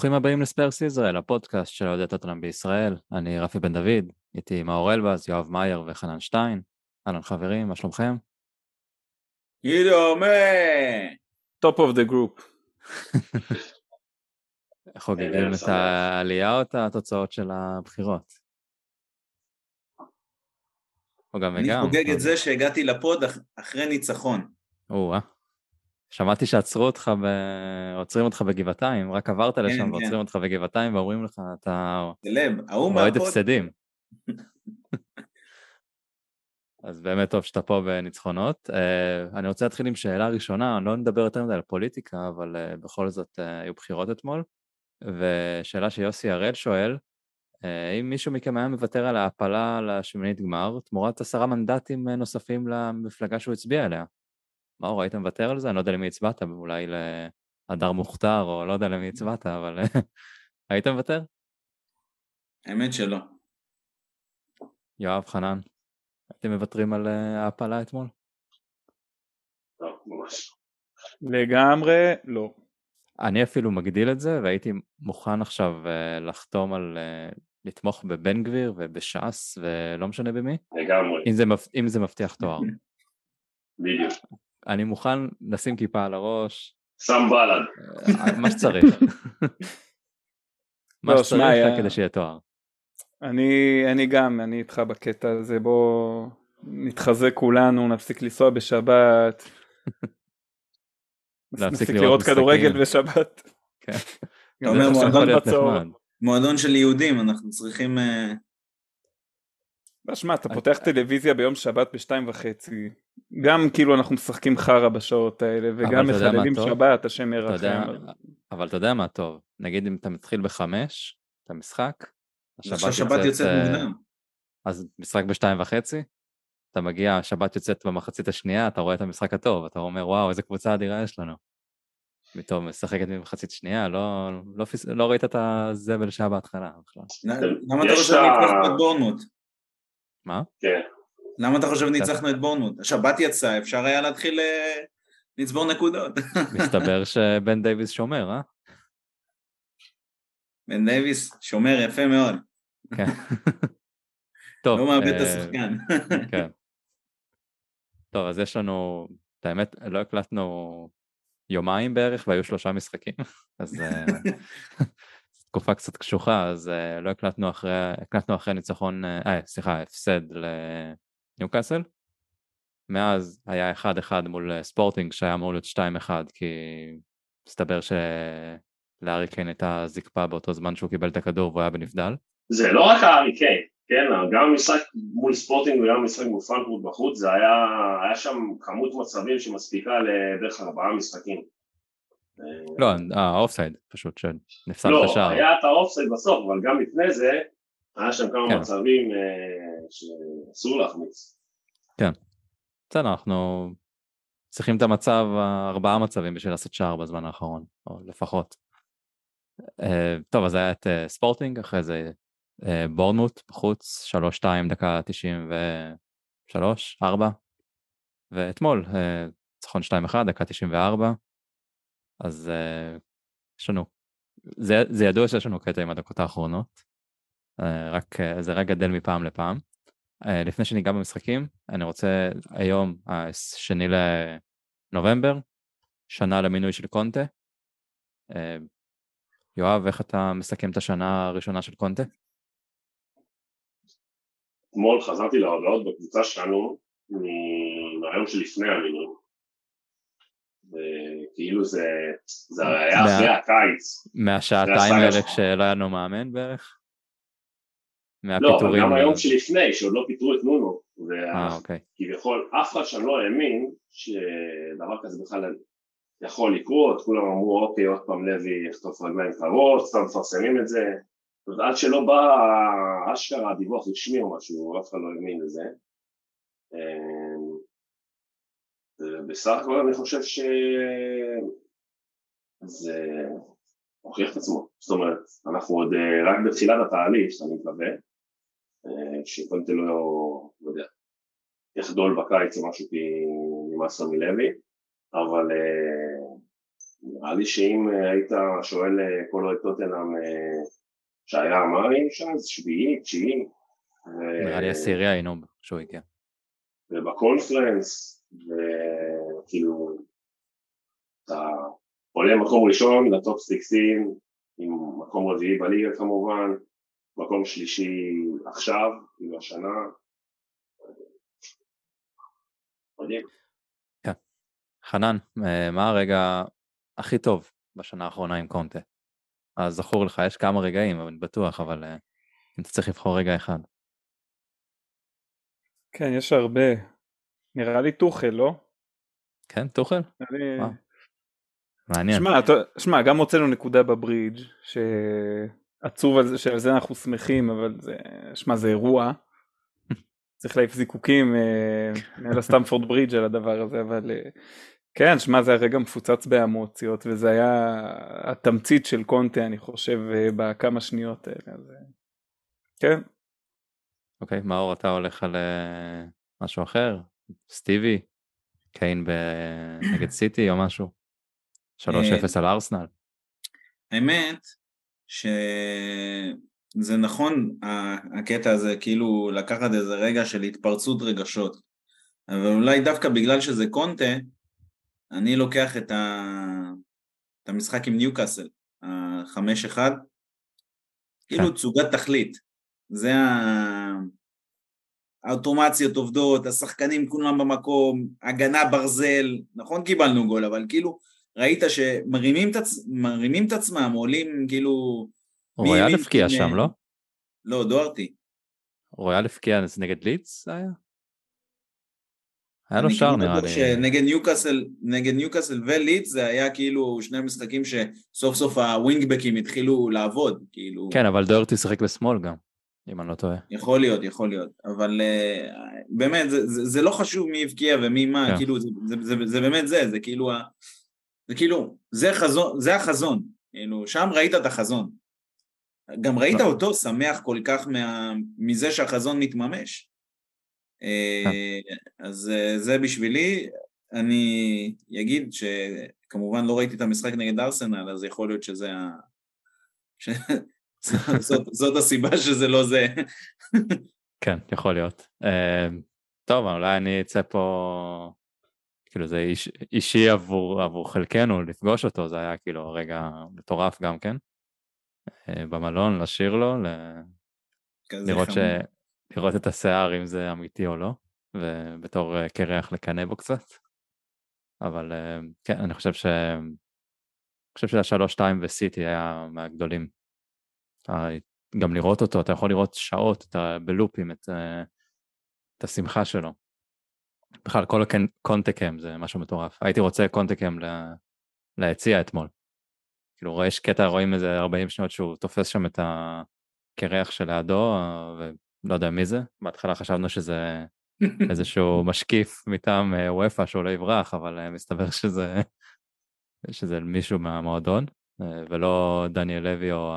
ברוכים הבאים לספרס ישראל, הפודקאסט של אוהדי טוטנאם בישראל. אני רפי בן דוד, איתי מאור אלבז, יואב מאייר וחנן שטיין. אהלן חברים, מה שלומכם? גידו, מה? top of the group. חוגגים את העלייה או את התוצאות של הבחירות? או גם אני וגם. חוגג את זה שהגעתי לפוד אח- אחרי ניצחון. או-אה. שמעתי שעצרו אותך, ב... עוצרים אותך בגבעתיים, רק עברת לשם כן. ועוצרים אותך בגבעתיים ואומרים לך, אתה זה לב, ההוא מהפוד, הפסדים. אז באמת טוב שאתה פה בניצחונות. Uh, אני רוצה להתחיל עם שאלה ראשונה, אני לא נדבר יותר מדי על פוליטיקה, אבל uh, בכל זאת uh, היו בחירות אתמול. ושאלה שיוסי הראל שואל, אם מישהו מכם היה מוותר על ההעפלה לשמינית גמר, תמורת עשרה מנדטים נוספים למפלגה שהוא הצביע עליה. מאור, היית מוותר על זה? אני לא יודע למי הצבעת, אולי להדר מוכתר, או לא יודע למי הצבעת, אבל היית מוותר? האמת שלא. יואב, חנן, הייתם מוותרים על אה, ההעפלה אתמול? לא, ממש. לגמרי לא. אני אפילו מגדיל את זה, והייתי מוכן עכשיו אה, לחתום על אה, לתמוך בבן גביר ובש"ס, ולא משנה במי, לגמרי, אם זה, מפ... אם זה מבטיח תואר. בדיוק. אני מוכן לשים כיפה על הראש, שם בל"ד. אה, מה שצריך. מה לא, שצריך היה- כדי שיהיה תואר. אני, אני גם, אני איתך בקטע הזה, בוא נתחזק כולנו, נפסיק לנסוע בשבת. נפסיק לראות כדורגל. בשבת. כן. אתה אומר מועדון של יהודים, אנחנו צריכים... אה, לא, שמע, אתה פותח טלוויזיה ביום שבת בשתיים וחצי, גם כאילו אנחנו משחקים חרא בשעות האלה, וגם מחללים? שבת, השם ירחם. אבל אתה יודע מה טוב, נגיד אם אתה מתחיל בחמש, את המשחק, עכשיו שבת יוצאת אה, מוקדם. אז משחק בשתיים וחצי, אתה מגיע, השבת יוצאת במחצית השנייה, אתה רואה את המשחק הטוב, אתה אומר וואו איזה קבוצה אדירה יש לנו. פתאום משחקת ממחצית שנייה, לא, לא, פס... לא ראית את הזבל שהיה בהתחלה בכלל. למה אתה יש חושב את ה- ניצחנו את בורנמוט? מה? כן. למה אתה חושב ניצחנו את בורנמוט? השבת יצאה, אפשר היה להתחיל אה, לצבור נקודות. מסתבר שבן דייוויס שומר, אה? בן דייוויס שומר יפה מאוד, כן. טוב, לא מאבד את אה, השחקן. כן. טוב, אז יש לנו, את האמת, לא הקלטנו יומיים בערך והיו שלושה משחקים, אז אה, תקופה קצת קשוחה, אז אה, לא הקלטנו אחרי, הקלטנו אחרי ניצחון, אה, אה, סליחה, הפסד לניוקאסל. מאז היה 1-1 מול אה, ספורטינג שהיה אמור להיות 2-1, כי מסתבר שלארי קיין הייתה זקפה באותו זמן שהוא קיבל את הכדור והוא היה בנבדל. זה לא רק הארי קיין, כן, גם המשחק מול ספורטינג וגם המשחק מול פרנקפורט בחוץ, זה היה, היה שם כמות מצבים שמספיקה לבערך ארבעה משחקים. אה, לא, האופסייד פשוט, שנפסל לא, את השער. היה את האופסייד בסוף, אבל גם לפני זה, היה שם כמה כן. מצבים אה, שאסור להחמיץ. בסדר, אנחנו צריכים את המצב, ארבעה מצבים בשביל לעשות שער בזמן האחרון, או לפחות. אה, טוב, אז היה את אה, ספורטינג, אחרי זה אה, בורנמוט בחוץ, 3-2 דקה 93, 4, ואתמול אה, ניצחון 2-1 דקה 94, אז אה, יש לנו, זה, זה ידוע שיש לנו קטע עם הדקות האחרונות, אה, רק אה, זה רק גדל מפעם לפעם. אה, לפני שניגע במשחקים, אני רוצה היום, השני לנובמבר, שנה למינוי של קונטה. אה, יואב, איך אתה מסכם את השנה הראשונה של קונטה? אתמול חזרתי להודעות בקבוצה שלנו מהיום שלפני המינוי. וכאילו זה, זה היה מה- אחרי הקיץ. מהשעתיים האלה. כשלא היה לנו מאמן בערך? לא, אבל מהפיטורים? גם היום שלפני, שעוד לא פיטרו את נונו. אה, אוקיי. וכביכול אף אחד שם לא האמין שדבר כזה בכלל יכול לקרות, כולם אמרו אוקיי עוד פעם לוי יחטוף רגליים קרות, סתם מפרסמים את זה. זאת אומרת, עד שלא בא אשכרה דיווח רשמי או משהו, אף אחד לא האמין לזה. ובסך הכל אני חושב שזה הוכיח את עצמו. זאת אומרת, אנחנו עוד אה, רק בתחילת התהליך, אני מקווה, אה, שקונטה לא, לא יודע, יחדול בקיץ או משהו כי נמאס לו מלוי, אבל אה, נראה לי שאם אה, היית שואל אה, כל אוהד טוטנאם שהיה אמרי שם, זה שביעי, תשיעי. נראה לי עשירי היינו כשהוא הגיע. ובקונפרנס, וכאילו, אתה עולה מקום ראשון לטופ 16, עם מקום רביעי בליגה כמובן, מקום שלישי עכשיו, כאילו השנה. מדהים. כן. חנן, מה הרגע הכי טוב בשנה האחרונה עם קונטה? אז זכור לך, יש כמה רגעים, אני בטוח, אבל אה, אם אתה צריך לבחור רגע אחד. כן, יש הרבה. נראה לי טוחל, לא? כן, טוחל? אני... מעניין. שמע, שמע, גם הוצאנו נקודה בברידג' שעצוב על זה שעל זה אנחנו שמחים, אבל זה, שמע, זה אירוע. צריך להעיף זיקוקים אה, מעל הסטמפורד ברידג' על הדבר הזה, אבל אה, כן, שמע, זה הרגע מפוצץ באמוציות, וזה היה התמצית של קונטה, אני חושב, אה, בכמה שניות האלה. אז... כן. אוקיי, okay, מאור, אתה הולך על משהו אחר? סטיבי? קיין נגד סיטי או משהו? 3-0 על ארסנל. האמת שזה נכון הקטע הזה כאילו לקחת איזה רגע של התפרצות רגשות אבל אולי דווקא בגלל שזה קונטה אני לוקח את, ה... את המשחק עם ניוקאסל, ה-5-1 כאילו כן. תצוגת תכלית זה ה... האוטומציות עובדות, השחקנים כולם במקום, הגנה ברזל, נכון קיבלנו גול, אבל כאילו ראית שמרימים את, עצ... את עצמם, עולים כאילו... רויאל הפקיע שם, לא? לא, דוארטי. רויאל הפקיע נגד לידס היה? היה לו שער נראה לי. שנגד ניוקאסל, נגד ניוקאסל ולידס זה היה כאילו שני משחקים שסוף סוף הווינגבקים התחילו לעבוד, כאילו... כן, אבל דוארטי שיחק בשמאל גם. אם אני לא טועה. יכול להיות, יכול להיות, אבל uh, באמת, זה, זה, זה לא חשוב מי הבקיע ומי מה, כן. כאילו, זה, זה, זה, זה באמת זה, זה כאילו, זה כאילו, זה, חזון, זה החזון, כאילו, שם ראית את החזון. גם ראית נכון. אותו שמח כל כך מה, מזה שהחזון מתממש. אה, אז אה, זה בשבילי, אני אגיד שכמובן לא ראיתי את המשחק נגד ארסנל, אז יכול להיות שזה ה... זאת, זאת הסיבה שזה לא זה. כן, יכול להיות. Uh, טוב, אולי אני אצא פה כאילו זה איש, אישי עבור, עבור חלקנו לפגוש אותו, זה היה כאילו רגע מטורף גם כן. אה, במלון, לשיר לו, ל... לראות, ש... לראות את השיער אם זה אמיתי או לא, ובתור אה, קרח לקנא בו קצת. אבל אה, כן, אני חושב ש... אני חושב שהשלוש שתיים וסיטי היה מהגדולים. גם לראות אותו, אתה יכול לראות שעות אתה בלופים את, את השמחה שלו. בכלל כל הקונטקם זה משהו מטורף. הייתי רוצה קונטקם ליציע אתמול. כאילו יש קטע, רואים איזה 40 שניות שהוא תופס שם את הקרח שלידו, ולא יודע מי זה. בהתחלה חשבנו שזה איזשהו משקיף מטעם אה, וופא שהוא לא יברח, אבל אה, מסתבר שזה, שזה מישהו מהמועדון. אה, ולא דניאל לוי או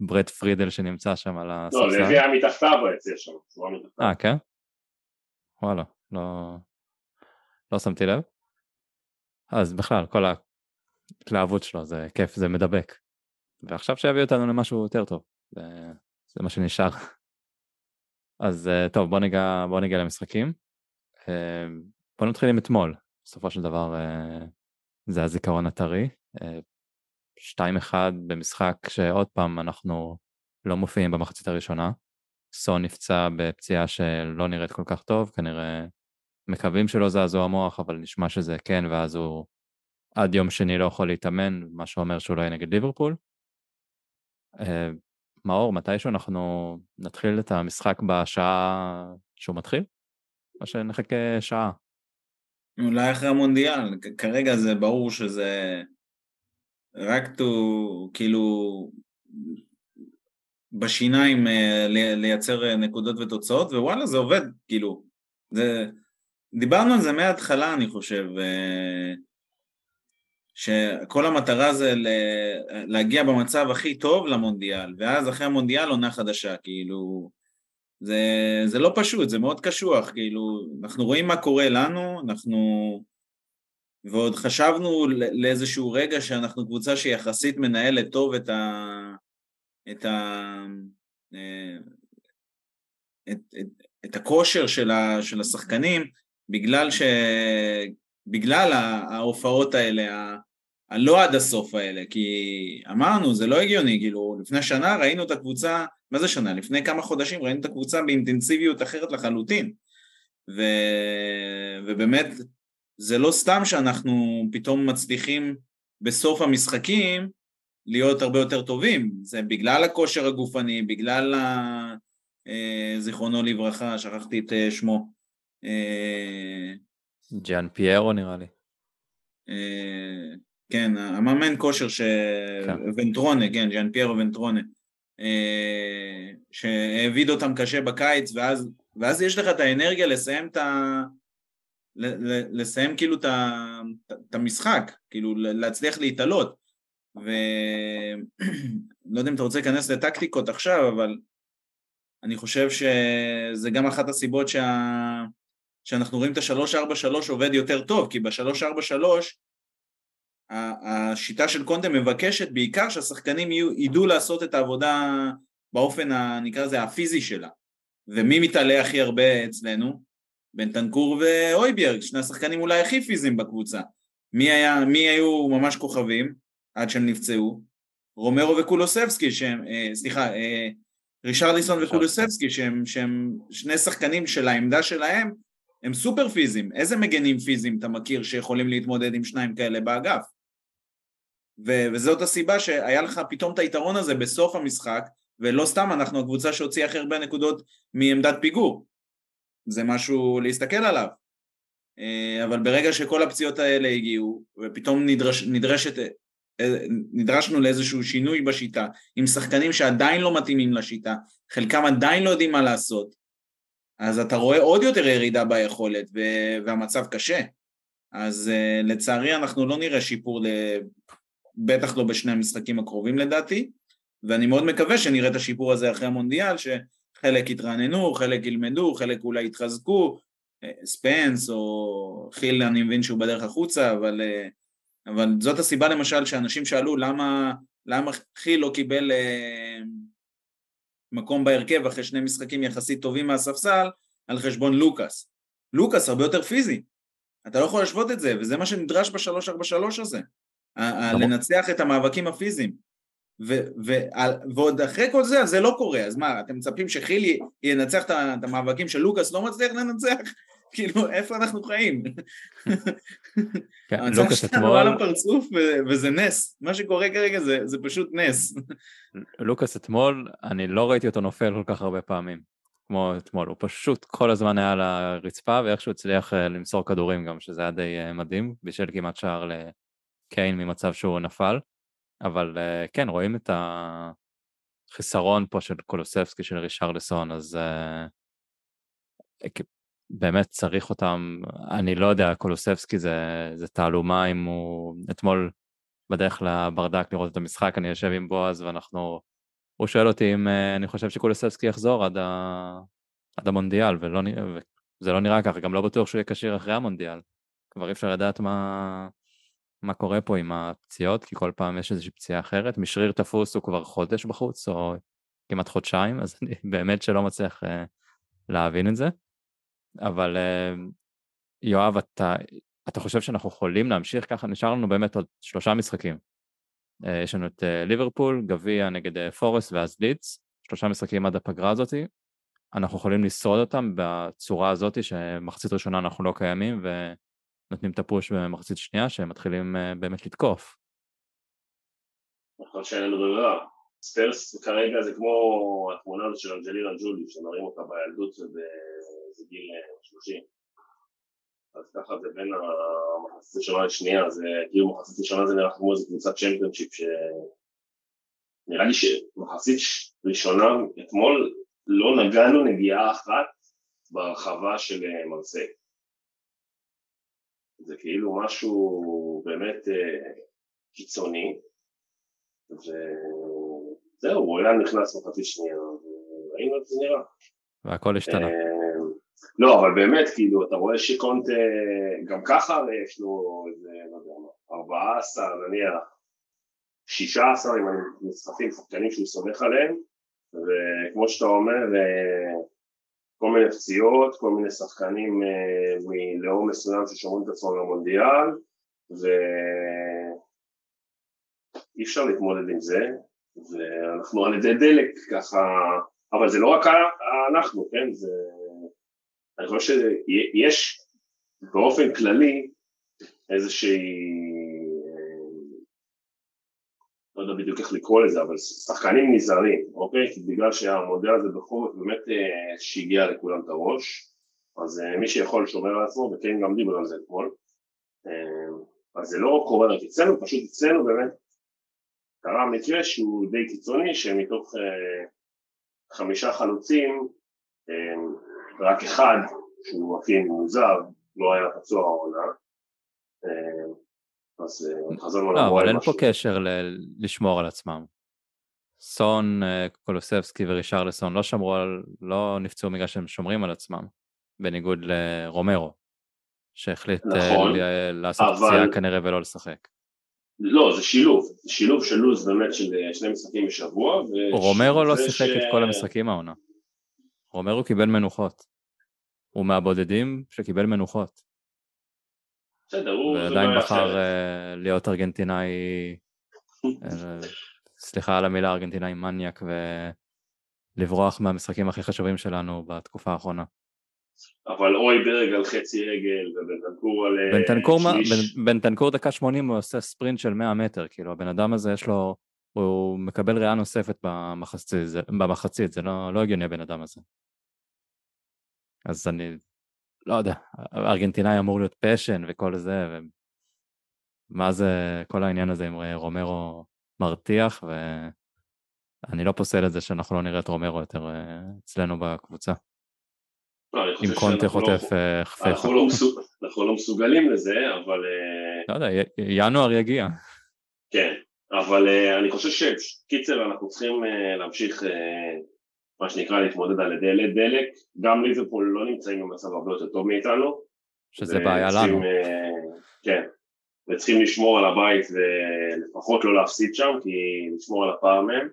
ברד פרידל שנמצא שם על הספסל. לא, לוי היה מתחתיו ביציע שם. אה, כן? וואלה. לא, לא שמתי לב. אז בכלל, כל ההתלהבות שלו זה כיף, זה מדבק. ועכשיו שיביא אותנו למשהו יותר טוב, זה, זה מה שנשאר. אז אה, טוב, בוא ניגע, בוא ניגע למשחקים. אה, בוא נתחיל עם אתמול, בסופו של דבר זה הזיכרון הטרי. 2-1 במשחק שעוד פעם אנחנו לא מופיעים במחצית הראשונה. סון נפצע בפציעה שלא נראית כל כך טוב, כנראה מקווים שלא זעזוע המוח, אבל נשמע שזה כן, ואז הוא עד יום שני לא יכול להתאמן, מה שאומר שהוא לא יהיה נגד ליברפול. אה, מאור, מתישהו אנחנו נתחיל את המשחק בשעה שהוא מתחיל? או שנחכה שעה? אולי אחרי המונדיאל, כרגע זה ברור שזה רק to, כאילו, בשיניים אה, לייצר נקודות ותוצאות, ווואלה זה עובד, כאילו, זה, דיברנו על זה מההתחלה אני חושב, אה, שכל המטרה זה להגיע במצב הכי טוב למונדיאל, ואז אחרי המונדיאל עונה חדשה, כאילו, זה, זה לא פשוט, זה מאוד קשוח, כאילו, אנחנו רואים מה קורה לנו, אנחנו ועוד חשבנו לאיזשהו רגע שאנחנו קבוצה שיחסית מנהלת טוב את ה... את ה... אה, את, את, את הכושר של, ה, של השחקנים בגלל, ש, בגלל ההופעות האלה, הלא עד הסוף האלה, כי אמרנו, זה לא הגיוני, כאילו, לפני שנה ראינו את הקבוצה, מה זה שנה? לפני כמה חודשים ראינו את הקבוצה באינטנסיביות אחרת לחלוטין. ו... ובאמת, זה לא סתם שאנחנו פתאום מצליחים בסוף המשחקים להיות הרבה יותר טובים, זה בגלל הכושר הגופני, בגלל ה... אה, זיכרונו לברכה, שכחתי את אה, שמו. אה, ג'אן פיירו נראה לי. כן, המאמן כושר ש... כן. ונטרונה, כן, ג'אן פיירו ונטרונה. שהעביד אותם קשה בקיץ, ואז, ואז יש לך את האנרגיה לסיים את ה... לסיים כאילו את, המשחק, כאילו להצליח להתעלות. ולא יודע אם אתה רוצה להיכנס לטקטיקות עכשיו, אבל אני חושב שזה גם אחת הסיבות שה... שאנחנו רואים את ה-343 עובד יותר טוב, כי ב-343 השיטה של קונטה מבקשת בעיקר שהשחקנים ידעו לעשות את העבודה באופן, ה, נקרא לזה, הפיזי שלה. ומי מתעלה הכי הרבה אצלנו? בן טנקור ואויביארג, שני השחקנים אולי הכי פיזיים בקבוצה. מי, היה, מי היו ממש כוכבים עד שהם נפצעו? רומרו וקולוסבסקי, שהם, אה, סליחה, אה, רישרליסון וקולוסבסקי שהם, שהם שני שחקנים של העמדה שלהם הם סופר פיזיים, איזה מגנים פיזיים אתה מכיר שיכולים להתמודד עם שניים כאלה באגף? ו- וזאת הסיבה שהיה לך פתאום את היתרון הזה בסוף המשחק ולא סתם אנחנו הקבוצה שהוציאה הכי הרבה נקודות מעמדת פיגור זה משהו להסתכל עליו אה, אבל ברגע שכל הפציעות האלה הגיעו ופתאום נדרש, נדרשת נדרשנו לאיזשהו שינוי בשיטה, עם שחקנים שעדיין לא מתאימים לשיטה, חלקם עדיין לא יודעים מה לעשות, אז אתה רואה עוד יותר ירידה ביכולת, והמצב קשה. אז uh, לצערי אנחנו לא נראה שיפור. בטח לא בשני המשחקים הקרובים לדעתי, ואני מאוד מקווה שנראה את השיפור הזה אחרי המונדיאל, שחלק יתרעננו, חלק ילמדו, חלק אולי יתחזקו, אה, ספנס או חיל אני מבין שהוא בדרך החוצה, אבל uh, אבל זאת הסיבה למשל שאנשים שאלו למה, למה חיל לא קיבל אה, מקום בהרכב אחרי שני משחקים יחסית טובים מהספסל על חשבון לוקאס. לוקאס הרבה יותר פיזי, אתה לא יכול להשוות את זה, וזה מה שנדרש בשלוש ארבע שלוש הזה, לנצח את המאבקים הפיזיים. ו- ו- ועוד אחרי כל זה, זה לא קורה, אז מה, אתם מצפים שחילי ינצח את המאבקים של לוקאס לא מצליח לנצח? כאילו, איפה אנחנו חיים? כן, המצב שלנו על הפרצוף וזה נס, מה שקורה כרגע זה, זה פשוט נס. לוקאס אתמול, אני לא ראיתי אותו נופל כל כך הרבה פעמים, כמו אתמול, הוא פשוט כל הזמן היה על הרצפה ואיכשהו הצליח אה, למסור כדורים גם, שזה היה די אה, מדהים, בשל כמעט שער לקיין ממצב שהוא נפל, אבל אה, כן, רואים את החיסרון פה של קולוספסקי, של רישרלסון, אז באמת צריך אותם, אני לא יודע, קולוסבסקי זה, זה תעלומה אם הוא אתמול בדרך לברדק לראות את המשחק, אני יושב עם בועז ואנחנו, הוא שואל אותי אם אה, אני חושב שקולוסבסקי יחזור עד, ה, עד המונדיאל, ולא, וזה לא נראה ככה, גם לא בטוח שהוא יהיה כשיר אחרי המונדיאל. כבר אי אפשר לדעת מה, מה קורה פה עם הפציעות, כי כל פעם יש איזושהי פציעה אחרת. משריר תפוס הוא כבר חודש בחוץ, או כמעט חודשיים, אז אני באמת שלא מצליח uh, להבין את זה. אבל אה, יואב, אתה, אתה חושב שאנחנו יכולים להמשיך ככה? נשאר לנו באמת עוד שלושה משחקים. אה, יש לנו את אה, ליברפול, גביע נגד פורסט ואז לידס, שלושה משחקים עד הפגרה הזאתי. אנחנו יכולים לשרוד אותם בצורה הזאתי שמחצית ראשונה אנחנו לא קיימים ונותנים את הפוש במחצית שנייה שהם מתחילים באמת לתקוף. נכון שאין לנו ברירה. ספרס כרגע זה כמו התמונה הזאת של אנג'לינה ג'ולי שמראים אותה בילדות זה גיל 30 אה, אז ככה זה בין המחצית הראשונה לשנייה, זה כאילו מחצית ראשונה זה נראה כמו איזה קבוצת צ'מפיונשיפ שנראה לי שמחצית ראשונה אתמול לא נגענו נגיעה אחת ברחבה של אה, מרסיי זה כאילו משהו באמת אה, קיצוני וזהו, רויאל נכנס מחצית שנייה וראינו איך זה נראה. והכל השתנה. לא, אבל באמת, כאילו, אתה רואה שקונטה גם ככה יש לו איזה, לא יודע מה, 14, נניח, 16 אם אני נסחפים, שחקנים שהוא סומך עליהם, וכמו שאתה אומר, אה, כל מיני פציעות, כל מיני שחקנים אה, מלאום מסוים ששומרים את עצמם למונדיאל, ואי אפשר להתמודד עם זה, ואנחנו על ידי דלק ככה, אבל זה לא רק אנחנו, כן, זה... אני חושב שיש באופן כללי איזושהי לא יודע בדיוק איך לקרוא לזה, אבל שחקנים נזהרים, אוקיי? כי בגלל שהמודל הזה בחור באמת אה, שיגע לכולם את הראש, אז אה, מי שיכול שומר על עצמו, וכן גם דיבר על זה אתמול. אה, אז זה לא קורה רק אצלנו, פשוט אצלנו באמת קרה מקרה שהוא די קיצוני, שמתוך חמישה חלוצים, רק אחד, שהוא הכי מוזר, לא היה פצוע העונה. אז אה, חזרנו לא, אבל אין פה קשר ל- לשמור על עצמם. סון, אה, קולוסבסקי ורישרלסון לא שמרו על, לא נפצעו בגלל שהם שומרים על עצמם, בניגוד לרומרו, שהחליט אה, נכון, לעשות אבל... פציעה כנראה ולא לשחק. לא, זה שילוב, שילוב של לו"ז באמת של שני משחקים בשבוע. רומרו לא שיחק ש... את כל המשחקים העונה. רומרו קיבל מנוחות. הוא מהבודדים שקיבל מנוחות. בסדר, הוא... ועדיין בחר uh, להיות ארגנטינאי, uh, סליחה על המילה ארגנטינאי מניאק ולברוח מהמשחקים הכי חשובים שלנו בתקופה האחרונה. אבל אוי על חצי רגל ובנטנקור על אה, בנטנקור, שליש. בנטנקור דקה 80 הוא עושה ספרינט של 100 מטר, כאילו הבן אדם הזה יש לו, הוא מקבל ריאה נוספת במחצית, זה, במחצית, זה לא, לא הגיוני הבן אדם הזה. אז אני לא יודע, ארגנטינאי אמור להיות פשן וכל זה, ומה זה כל העניין הזה עם רומרו מרתיח, ואני לא פוסל את זה שאנחנו לא נראה את רומרו יותר אה, אצלנו בקבוצה. לא, עם קונטה חוטף לא, חפיפה. אנחנו, לא מסוג, אנחנו לא מסוגלים לזה, אבל... אה, לא יודע, ינואר יגיע. כן, אבל אני חושב שקיצר אנחנו צריכים להמשיך מה שנקרא להתמודד על ידי דלק, גם ליברפול לא נמצאים במצב הרבה יותר טוב מאיתנו. שזה בעיה לנו. אה, כן, וצריכים לשמור על הבית ולפחות לא להפסיד שם, כי לשמור על הפער מהם.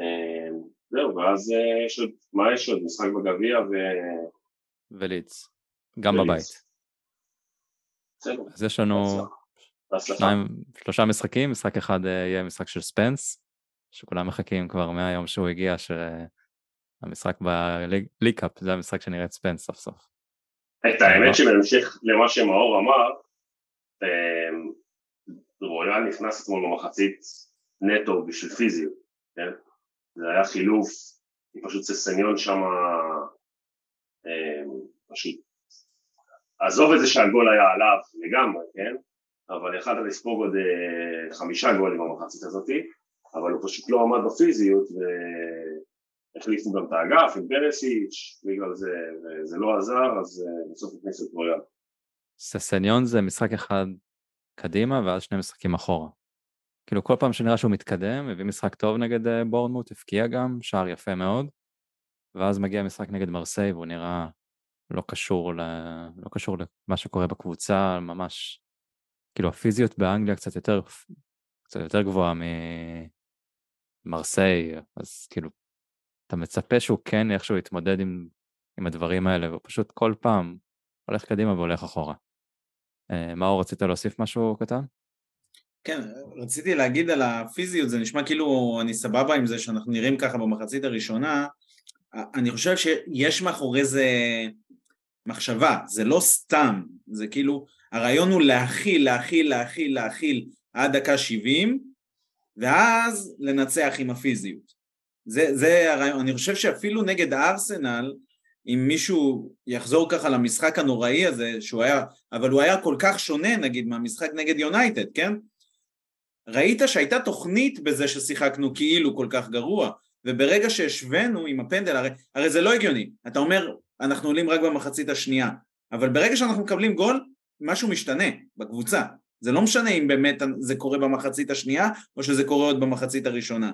אה, זהו, ואז אה, יש עוד, מה יש עוד? משחק בגביע ו... וליץ, גם בבית. אז יש לנו שניים, שלושה משחקים, משחק אחד יהיה משחק של ספנס, שכולם מחכים כבר מהיום שהוא הגיע, שהמשחק בליקאפ, זה המשחק שנראה את ספנס סוף סוף. את האמת שבהמשך למה שמאור אמר, אמ, רויאל נכנס אתמול במחצית נטו בשביל פיזיות, כן? זה היה חילוף, פשוט ססניון שם, אמ, פשוט, עזוב את זה שהגול היה עליו לגמרי, כן? אבל יכלת לספוג עוד אה, חמישה גולים במחצית הזאתי, אבל הוא פשוט לא עמד בפיזיות והחליפו גם את האגף עם פרסיץ' בגלל זה, וזה לא עזר, אז אה, בסוף הכניסו את רויאל. ססניון זה משחק אחד קדימה ואז שני משחקים אחורה. כאילו כל פעם שנראה שהוא מתקדם, הביא משחק טוב נגד אה, בורנמוט, הפקיע גם, שער יפה מאוד, ואז מגיע משחק נגד מרסיי והוא נראה לא קשור, ל... לא קשור למה שקורה בקבוצה, ממש, כאילו הפיזיות באנגליה קצת יותר, קצת יותר גבוהה מרסיי, אז כאילו, אתה מצפה שהוא כן איכשהו יתמודד עם, עם הדברים האלה, והוא פשוט כל פעם הולך קדימה והולך אחורה. אה, מאור, רצית להוסיף משהו קטן? כן, רציתי להגיד על הפיזיות, זה נשמע כאילו אני סבבה עם זה שאנחנו נראים ככה במחצית הראשונה, אני חושב שיש מאחורי זה מחשבה, זה לא סתם, זה כאילו, הרעיון הוא להכיל, להכיל, להכיל, להכיל עד דקה 70, ואז לנצח עם הפיזיות. זה, זה הרעיון, אני חושב שאפילו נגד הארסנל, אם מישהו יחזור ככה למשחק הנוראי הזה, שהוא היה, אבל הוא היה כל כך שונה נגיד מהמשחק נגד יונייטד, כן? ראית שהייתה תוכנית בזה ששיחקנו כאילו כל כך גרוע, וברגע שהשווינו עם הפנדל, הרי, הרי זה לא הגיוני, אתה אומר אנחנו עולים רק במחצית השנייה, אבל ברגע שאנחנו מקבלים גול, משהו משתנה בקבוצה, זה לא משנה אם באמת זה קורה במחצית השנייה או שזה קורה עוד במחצית הראשונה,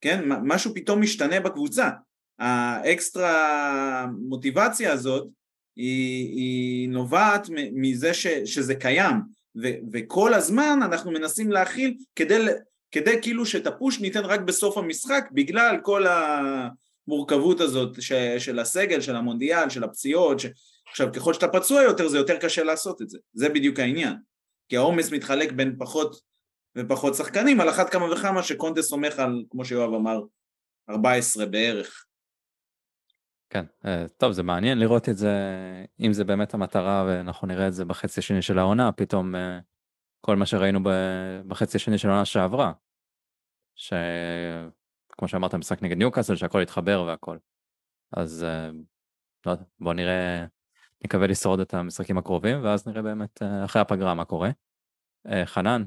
כן? משהו פתאום משתנה בקבוצה. האקסטרה מוטיבציה הזאת היא, היא נובעת מזה ש, שזה קיים ו, וכל הזמן אנחנו מנסים להכיל כדי, כדי כאילו שאת הפוש ניתן רק בסוף המשחק בגלל כל המורכבות הזאת ש, של הסגל, של המונדיאל, של הפציעות ש... עכשיו ככל שאתה פצוע יותר זה יותר קשה לעשות את זה, זה בדיוק העניין כי העומס מתחלק בין פחות ופחות שחקנים על אחת כמה וכמה שקונטה סומך על כמו שיואב אמר 14 בערך. כן, אה, טוב זה מעניין לראות את זה, אם זה באמת המטרה ואנחנו נראה את זה בחצי השני של העונה, פתאום אה, כל מה שראינו בחצי השני של העונה שעברה, שכמו שאמרת משחק נגד ניוקאסל שהכל התחבר והכל, אז אה, לא יודע, בוא נראה, נקווה לשרוד את המשחקים הקרובים ואז נראה באמת אחרי הפגרה מה קורה. חנן,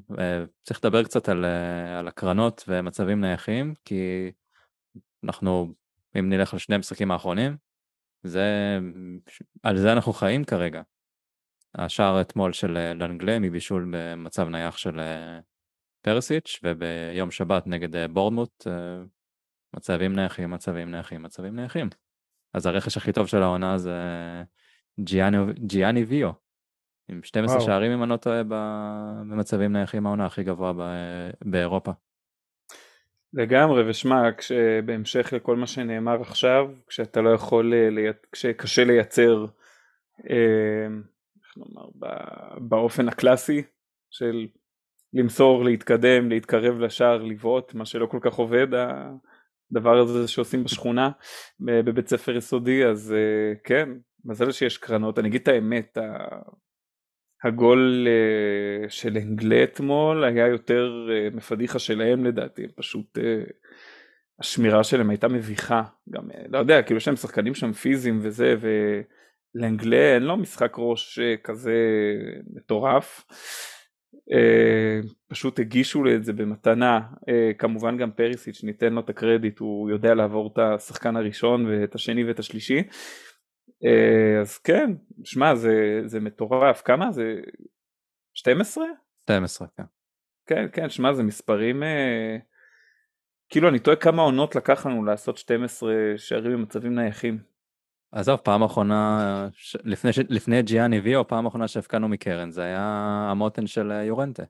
צריך לדבר קצת על, על הקרנות ומצבים נייחים כי אנחנו אם נלך לשני המשחקים האחרונים, זה, על זה אנחנו חיים כרגע. השער אתמול של אה, לנגלה מבישול במצב נייח של אה, פרסיץ' וביום שבת נגד אה, בורדמוט מצבים נייחים, מצבים נייחים, מצבים נייחים. אז הרכש הכי טוב של העונה זה ג'יאני, ג'יאני ויו, עם 12 וואו. שערים אם אני לא טועה במצבים נייחים העונה הכי גבוה באירופה. לגמרי, ושמע, בהמשך לכל מה שנאמר עכשיו, כשאתה לא יכול, אה, כשקשה לייצר, אה, איך נאמר, באופן הקלאסי של למסור, להתקדם, להתקרב לשער, לבעוט, מה שלא כל כך עובד, הדבר הזה שעושים בשכונה, בבית ספר יסודי, אז אה, כן, מזל שיש קרנות, אני אגיד את האמת, הגול uh, של אנגלה אתמול היה יותר uh, מפדיחה שלהם לדעתי, פשוט uh, השמירה שלהם הייתה מביכה, גם לא יודע, כאילו יש להם שחקנים שם פיזיים וזה, ולאנגלה אין לו משחק ראש כזה מטורף, פשוט הגישו לי את זה במתנה, כמובן גם פריסיץ' ניתן לו את הקרדיט, הוא יודע לעבור את השחקן הראשון ואת השני ואת השלישי. אה, אז כן, שמע זה, זה מטורף, כמה זה? 12? 12, כן. כן, כן, שמע זה מספרים, אה, כאילו אני טועה כמה עונות לקח לנו לעשות 12 שערים במצבים נייחים. עזוב, פעם אחרונה, לפני, לפני ג'יאני ויו, פעם אחרונה שהפקענו מקרן, זה היה המותן של אה, יורנטה.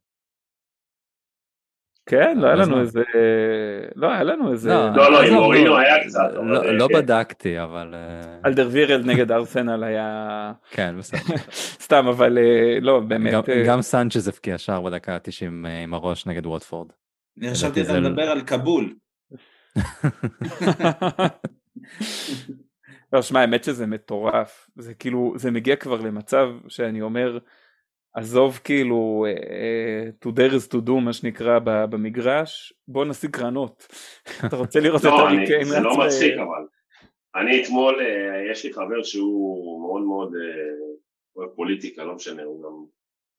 כן, לא היה לנו איזה... לא, היה לנו איזה... לא, לא, עם מורינו היה קצת. לא, לא כן. בדקתי, אבל... אה, אלדר וירל נגד ארסנל היה... כן, בסדר. סתם, אבל אה, לא, באמת... גם אה, סנצ'ז הבקיע שער בדקה ה-90 עם הראש נגד ווטפורד. אני חשבתי אתה מדבר על כבול. לא, שמע, האמת שזה מטורף. זה כאילו, זה מגיע כבר למצב שאני אומר... עזוב כאילו uh, to dare is to do מה שנקרא במגרש, בוא נשיג קרנות. אתה רוצה לראות את הארי קיין? זה לא מצחיק אבל. אני אתמול, uh, יש לי חבר שהוא מאוד מאוד אוהב פוליטיקה, לא משנה, הוא גם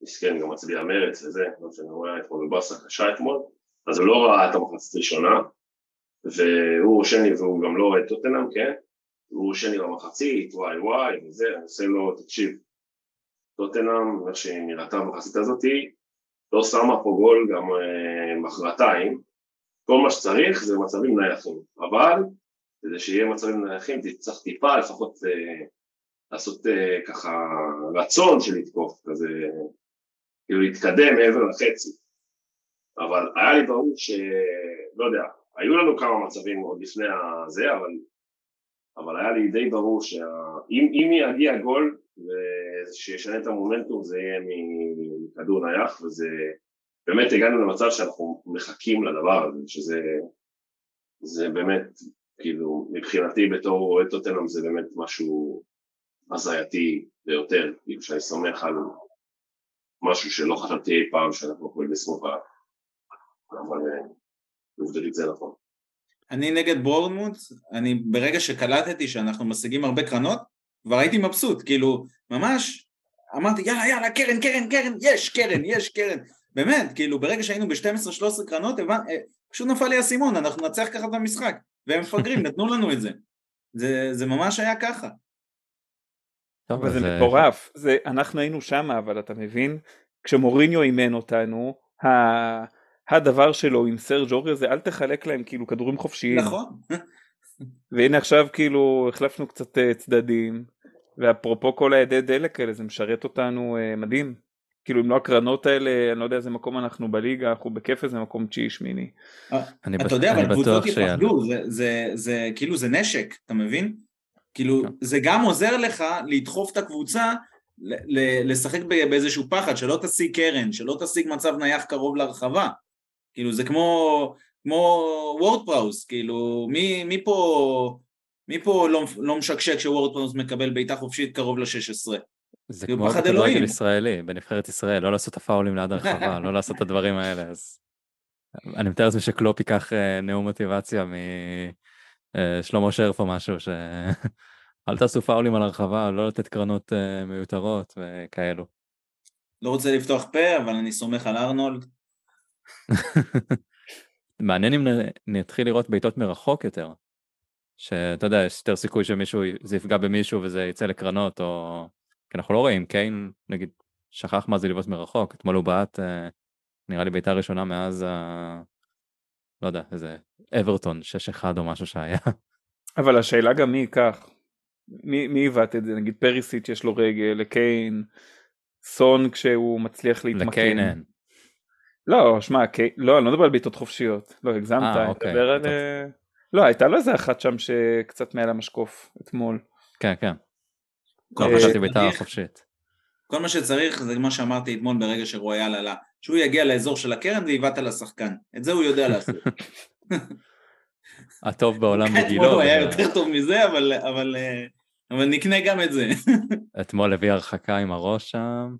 מסכן, גם מצביע מרץ וזה, לא משנה, הוא היה אתמול בבאסה קשה אתמול, אז הוא לא ראה את המחצית הראשונה, והוא שני והוא גם לא רואה את טוטנאם, כן? הוא שני במחצית, וואי וואי וזה, אני עושה לו, תקשיב, טוטנאם, איך שהיא נראתה במחצית הזאתי, לא שמה פה גול גם אה, מחרתיים, כל מה שצריך זה מצבים נייחים, אבל כדי שיהיה מצבים נייחים צריך טיפה לפחות אה, לעשות אה, ככה רצון של לתקוף, כזה כאילו להתקדם מעבר לחצי, אבל היה לי ברור שלא יודע, היו לנו כמה מצבים עוד לפני הזה, אבל, אבל היה לי די ברור שאם יגיע גול ושישנה את המומנטום זה יהיה מכדור נייח וזה באמת הגענו למצב שאנחנו מחכים לדבר הזה שזה זה באמת כאילו מבחינתי בתור אוהד טוטנאם זה באמת משהו הזייתי ביותר כאילו שאני סומך על משהו שלא חשבתי אי פעם שאנחנו יכולים לסמוך עליו. אבל אה, עובדתית זה נכון. אני נגד בורנמוט, אני ברגע שקלטתי שאנחנו משיגים הרבה קרנות כבר הייתי מבסוט, כאילו, ממש אמרתי יאללה יאללה קרן קרן קרן יש קרן יש קרן. באמת כאילו ברגע שהיינו ב-12-13 קרנות הבנ... אה, פשוט נפל לי האסימון אנחנו נצח ככה את המשחק. והם מפגרים נתנו לנו את זה. זה, זה ממש היה ככה. טוב, זה אה, מטורף. זה אנחנו היינו שם אבל אתה מבין כשמוריניו אימן אותנו ה... הדבר שלו עם סרג' אוריו זה אל תחלק להם כאילו כדורים חופשיים. נכון. והנה עכשיו כאילו החלפנו קצת אה, צדדים, ואפרופו כל הידי דלק האלה זה משרת אותנו אה, מדהים. כאילו אם לא הקרנות האלה, אני לא יודע איזה מקום אנחנו בליגה, אנחנו בכיף איזה מקום תשיעי שמיני. אתה יודע, אבל קבוצות יפחדו, זה כאילו זה נשק, אתה מבין? כאילו כן. זה גם עוזר לך לדחוף את הקבוצה לשחק באיזשהו פחד, שלא תשיג קרן, שלא תשיג מצב נייח קרוב לרחבה. כאילו זה כמו, כמו וורדפראוס, כאילו מי, מי פה, מי פה לא, לא משקשק שוורדפראוס מקבל בעיטה חופשית קרוב ל-16? זה כאילו כמו בכדורגל ישראלי, בנבחרת ישראל, לא לעשות את הפאולים ליד הרחבה, לא לעשות את הדברים האלה, אז אני מתאר לעצמי שקלופ ייקח אה, נאום מוטיבציה משלמה אה, שרף או משהו, ש... אל תעשו פאולים על הרחבה, לא לתת קרנות uh, מיותרות וכאלו. לא רוצה לפתוח פה, אבל אני סומך על ארנולד. מעניין אם נתחיל לראות בעיטות מרחוק יותר. שאתה יודע, יש יותר סיכוי שמישהו, זה יפגע במישהו וזה יצא לקרנות, או... כי אנחנו לא רואים, קיין, נגיד, שכח מה זה לבעוט מרחוק, אתמול הוא בעט, uh, נראה לי בעיטה ראשונה מאז, ה... לא יודע, איזה אברטון 6-1 או משהו שהיה. אבל השאלה גם מי ייקח, מי, מי עיוות את זה? נגיד פריסיץ' יש לו רגל, לקיין, סון כשהוא מצליח להתמקם. לקיין אין. לא, שמע, קי... לא, אני לא מדבר על בעיטות חופשיות, לא, הגזמת, אה, אני אוקיי, מדבר על... אה, לא, הייתה לו איזה אחת שם שקצת מעל המשקוף אתמול. כן, כן. כל מה שצריך, בעיטה חופשית. כל מה שצריך זה מה שאמרתי אתמול ברגע שרויאל עלה, שהוא יגיע לאזור של הקרן ויבעט על השחקן, את זה הוא יודע לעשות. הטוב בעולם בגילו. הוא היה יותר טוב מזה, אבל, אבל, אבל נקנה גם את זה. אתמול הביא הרחקה עם הראש שם,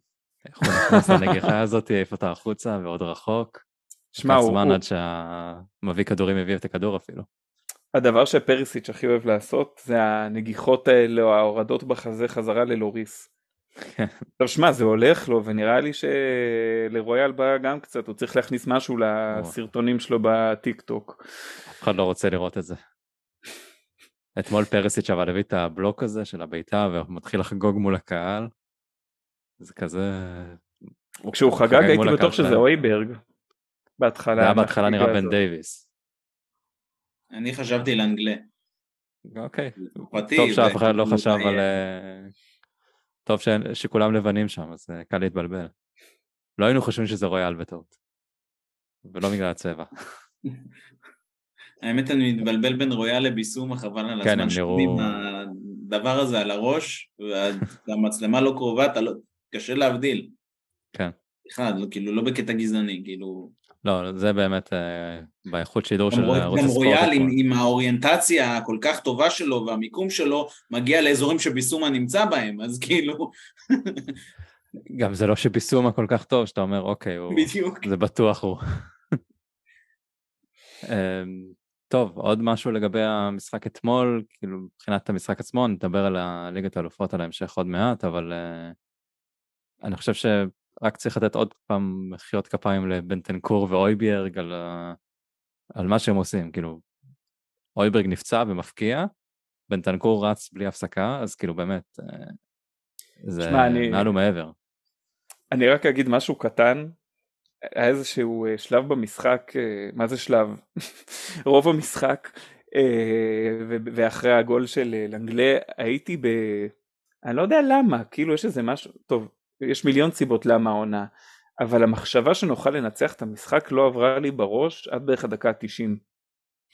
איך הוא נכנס לנגיחה הזאת, העיף אותה החוצה ועוד רחוק. שמע, הוא... זמן עד שהמביא כדורים הביא את הכדור אפילו. הדבר שפריסיץ' הכי אוהב לעשות זה הנגיחות האלה או ההורדות בחזה חזרה ללוריס. טוב שמע זה הולך לו ונראה לי שלרויאל בא גם קצת הוא צריך להכניס משהו לסרטונים שלו בטיק טוק. אף אחד לא רוצה לראות את זה. אתמול פרסיץ' אבל הביא את הבלוק הזה של הביתה ומתחיל לחגוג מול הקהל. זה כזה... כשהוא חגג הייתי בטוח שזה אויברג. בהתחלה. זה היה בהתחלה נראה בן דייוויס. אני חשבתי לאנגלה. אוקיי. טוב שאף אחד לא חשב על טוב ש... שכולם לבנים שם, אז אה, קל להתבלבל. לא היינו חושבים שזה רויאל בטעות. ולא בגלל הצבע. האמת אני מתבלבל בין רויאל לביסומה, חבל על כן, הזמן. עם הדבר הזה על הראש, והמצלמה לא קרובה, לא... קשה להבדיל. כן. בכלל, לא, כאילו לא בקטע גזעני, כאילו... לא, זה באמת אה, באיכות שידור של ערוץ הספורט. גם רויאל עם, עם האוריינטציה הכל כך טובה שלו והמיקום שלו, מגיע לאזורים שביסומה נמצא בהם, אז כאילו... גם זה לא שביסומה כל כך טוב, שאתה אומר, אוקיי, הוא... בדיוק. זה בטוח הוא. אמ, טוב, עוד משהו לגבי המשחק אתמול, כאילו מבחינת המשחק עצמו, נדבר על הליגת האלופות על ההמשך עוד מעט, אבל uh, אני חושב ש... רק צריך לתת עוד פעם מחיאות כפיים לבנטנקור ואויביארג על, על מה שהם עושים, כאילו, אויברג נפצע ומפקיע, בנטנקור רץ בלי הפסקה, אז כאילו באמת, אה, זה שמה, אני... מעל ומעבר. אני רק אגיד משהו קטן, היה איזשהו אה, שלב במשחק, אה, מה זה שלב? רוב המשחק, ואחרי הגול של לנגלה, הייתי ב... אני לא יודע למה, כאילו יש איזה משהו, טוב, יש מיליון סיבות למה העונה, אבל המחשבה שנוכל לנצח את המשחק לא עברה לי בראש עד בערך הדקה ה-90.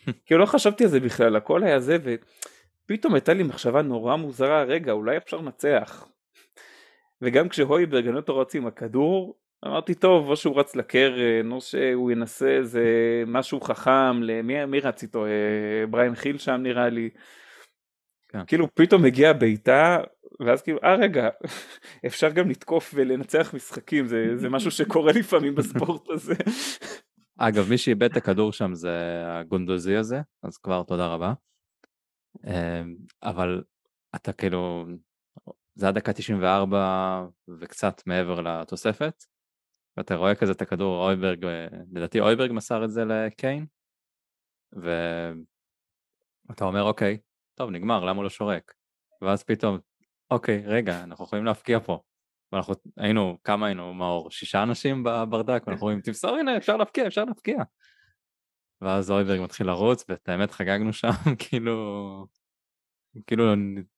כאילו לא חשבתי על זה בכלל, הכל היה זה, ופתאום הייתה לי מחשבה נורא מוזרה, רגע, אולי אפשר לנצח. וגם כשהויברג אני אותו רץ עם הכדור, אמרתי טוב, או שהוא רץ לקרן, או שהוא ינסה איזה משהו חכם, למי מי רץ איתו? אה, בריין חיל שם נראה לי. כן. כאילו פתאום הגיעה בעיטה ואז כאילו אה רגע אפשר גם לתקוף ולנצח משחקים זה, זה משהו שקורה לפעמים בספורט הזה. אגב מי שאיבד את הכדור שם זה הגונדוזי הזה אז כבר תודה רבה. אמ, אבל אתה כאילו זה עד דקה 94 וקצת מעבר לתוספת. ואתה רואה כזה את הכדור אויברג לדעתי אויברג מסר את זה לקיין. ואתה אומר אוקיי טוב נגמר למה הוא לא שורק. ואז פתאום אוקיי, רגע, אנחנו יכולים להפקיע פה. ואנחנו היינו, כמה היינו, מאור? שישה אנשים בברדק, ואנחנו אומרים, תמסור, הנה, אפשר להפקיע, אפשר להפקיע. ואז אויברג מתחיל לרוץ, ואת האמת חגגנו שם, כאילו, כאילו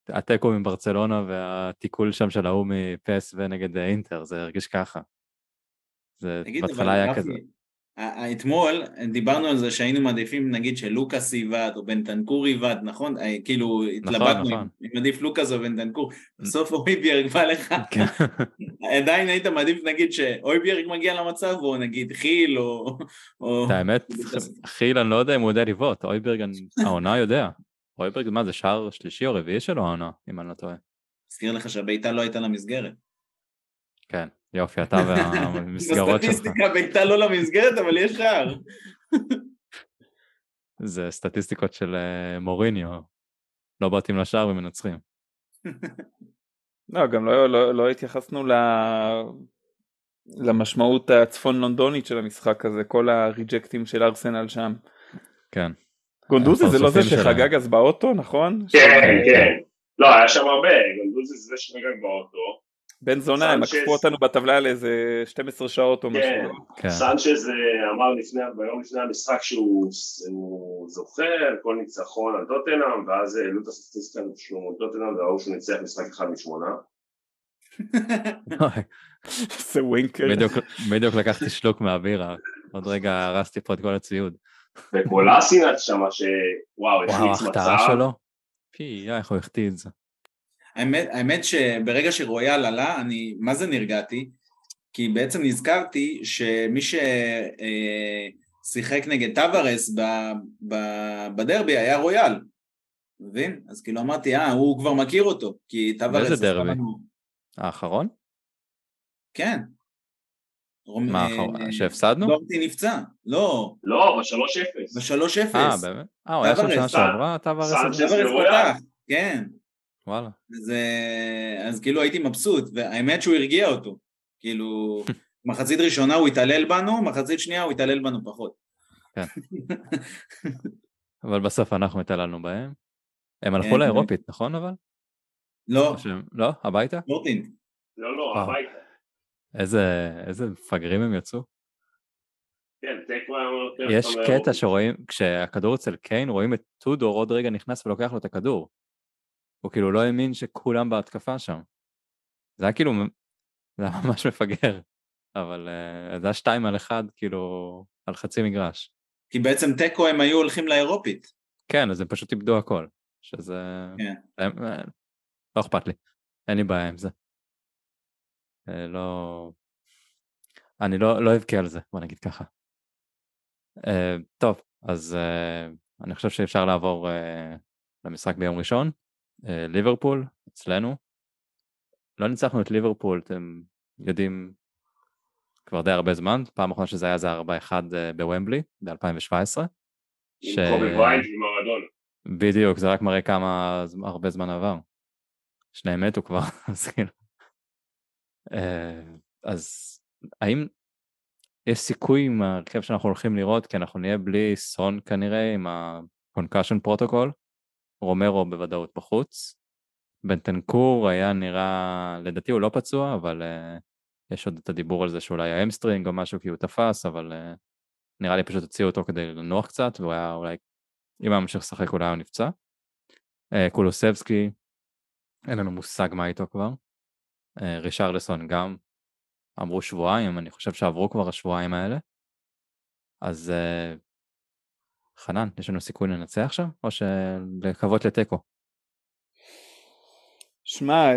התיקו מברצלונה והתיקול שם של ההוא מפס ונגד אינטר, זה הרגיש ככה. זה בהתחלה היה כזה. אתמול דיברנו על זה שהיינו מעדיפים נגיד שלוקאס יבעט או בנטנקור יבעט, נכון? אה, כאילו נכון, התלבטנו נכון, אם עדיף לוקאס או בנטנקור, בסוף אויביארג בא לך, כן. עדיין היית מעדיף נגיד שאויביארג מגיע למצב או נגיד חיל או... את האמת, חיל אני לא יודע אם הוא יודע לבעוט, אויביארג העונה יודע. אויביארג מה זה שער שלישי או רביעי שלו העונה, אם אני לא טועה. מזכיר לך שהבעיטה לא הייתה למסגרת. כן. יופי, אתה והמסגרות שלך. סטטיסטיקה בעיטה לא למסגרת, אבל יש שער. זה סטטיסטיקות של אה, מוריניו, לא באתים לשער ומנצחים. לא, גם לא, לא, לא התייחסנו ל... למשמעות הצפון לונדונית של המשחק הזה, כל הריג'קטים של ארסנל שם. כן. גונדוזי זה לא זה שחגג אז באוטו, נכון? כן, כן. לא, היה שם הרבה, גונדוזי זה שחגג באוטו. בן זונה, הם עקפו אותנו בטבלה לאיזה 12 שעות או משהו. כן, כן. סנצ'ז אה, אמר לפני, ביום לפני המשחק שהוא זוכר כל ניצחון על טוטנאם, ואז העלו את הסטטיסטיקה שלו מול טוטנאם, והראו שהוא ניצח משחק אחד משמונה. זה ווינקר. בדיוק לקחתי שלוק מהבירה, עוד רגע הרסתי פה את כל הציוד. וקולאסינט שמה שוואו, החמיץ מצב. וואו, ההחטאה שלו? פי, איך הוא החטיא את זה. האמת, האמת שברגע שרויאל עלה, אני מה זה נרגעתי? כי בעצם נזכרתי שמי ששיחק אה, נגד טוורס בדרבי היה רויאל, מבין? אז כאילו אמרתי, אה, הוא כבר מכיר אותו, כי טוורס... איזה דרבי? האחרון? כן. מה האחרון? אה, שהפסדנו? דורטי נפצע, לא. לא, ב-3-0. ב-3-0. אה, באמת? אה, הוא היה שם שנה שעברה, טוורס? טוורס פתח, כן. וואלה. זה... אז כאילו הייתי מבסוט, והאמת שהוא הרגיע אותו. כאילו, מחצית ראשונה הוא התעלל בנו, מחצית שנייה הוא התעלל בנו פחות. כן. אבל בסוף אנחנו התעללנו בהם. הם הלכו כן. לאירופית, נכון אבל? לא. לא? הביתה? מורטין. לא, לא, הביתה. איזה, איזה מפגרים הם יצאו. כן, תיקו היה... יש קטע שרואים, כשהכדור אצל קיין, רואים את טודור עוד רגע נכנס ולוקח לו את הכדור. הוא כאילו לא האמין שכולם בהתקפה שם. זה היה כאילו, זה היה ממש מפגר, אבל uh, זה היה שתיים על אחד, כאילו, על חצי מגרש. כי בעצם תיקו הם היו הולכים לאירופית. כן, אז הם פשוט איבדו הכל, שזה... כן. הם, אה, לא אכפת לי, אין לי בעיה עם זה. אה, לא... אני לא, לא אבכה על זה, בוא נגיד ככה. Uh, טוב, אז uh, אני חושב שאפשר לעבור uh, למשחק ביום ראשון. אה, ליברפול אצלנו. לא ניצחנו את ליברפול, אתם יודעים כבר די הרבה זמן, פעם אחרונה שזה היה זה 4-1 אה, בוומבלי ב-2017. ש... בדיוק, זה רק מראה כמה הרבה זמן עבר. שניהם מתו כבר, אז כאילו. אה, אז האם יש סיכוי עם ההרכב שאנחנו הולכים לראות, כי אנחנו נהיה בלי סון כנראה עם ה-concussion protocol, רומרו בוודאות בחוץ. בנטנקור היה נראה, לדעתי הוא לא פצוע, אבל uh, יש עוד את הדיבור על זה שאולי hamstring או משהו כי הוא תפס, אבל uh, נראה לי פשוט הוציאו אותו כדי לנוח קצת, והוא היה אולי, אם היה ממשיך לשחק אולי הוא נפצע. Uh, קולוסבסקי, אין לנו מושג מה איתו כבר. Uh, רישרלסון גם, אמרו שבועיים, אני חושב שעברו כבר השבועיים האלה. אז uh, חנן, יש לנו סיכוי לנצח שם, או שלקוות לתיקו? שמע,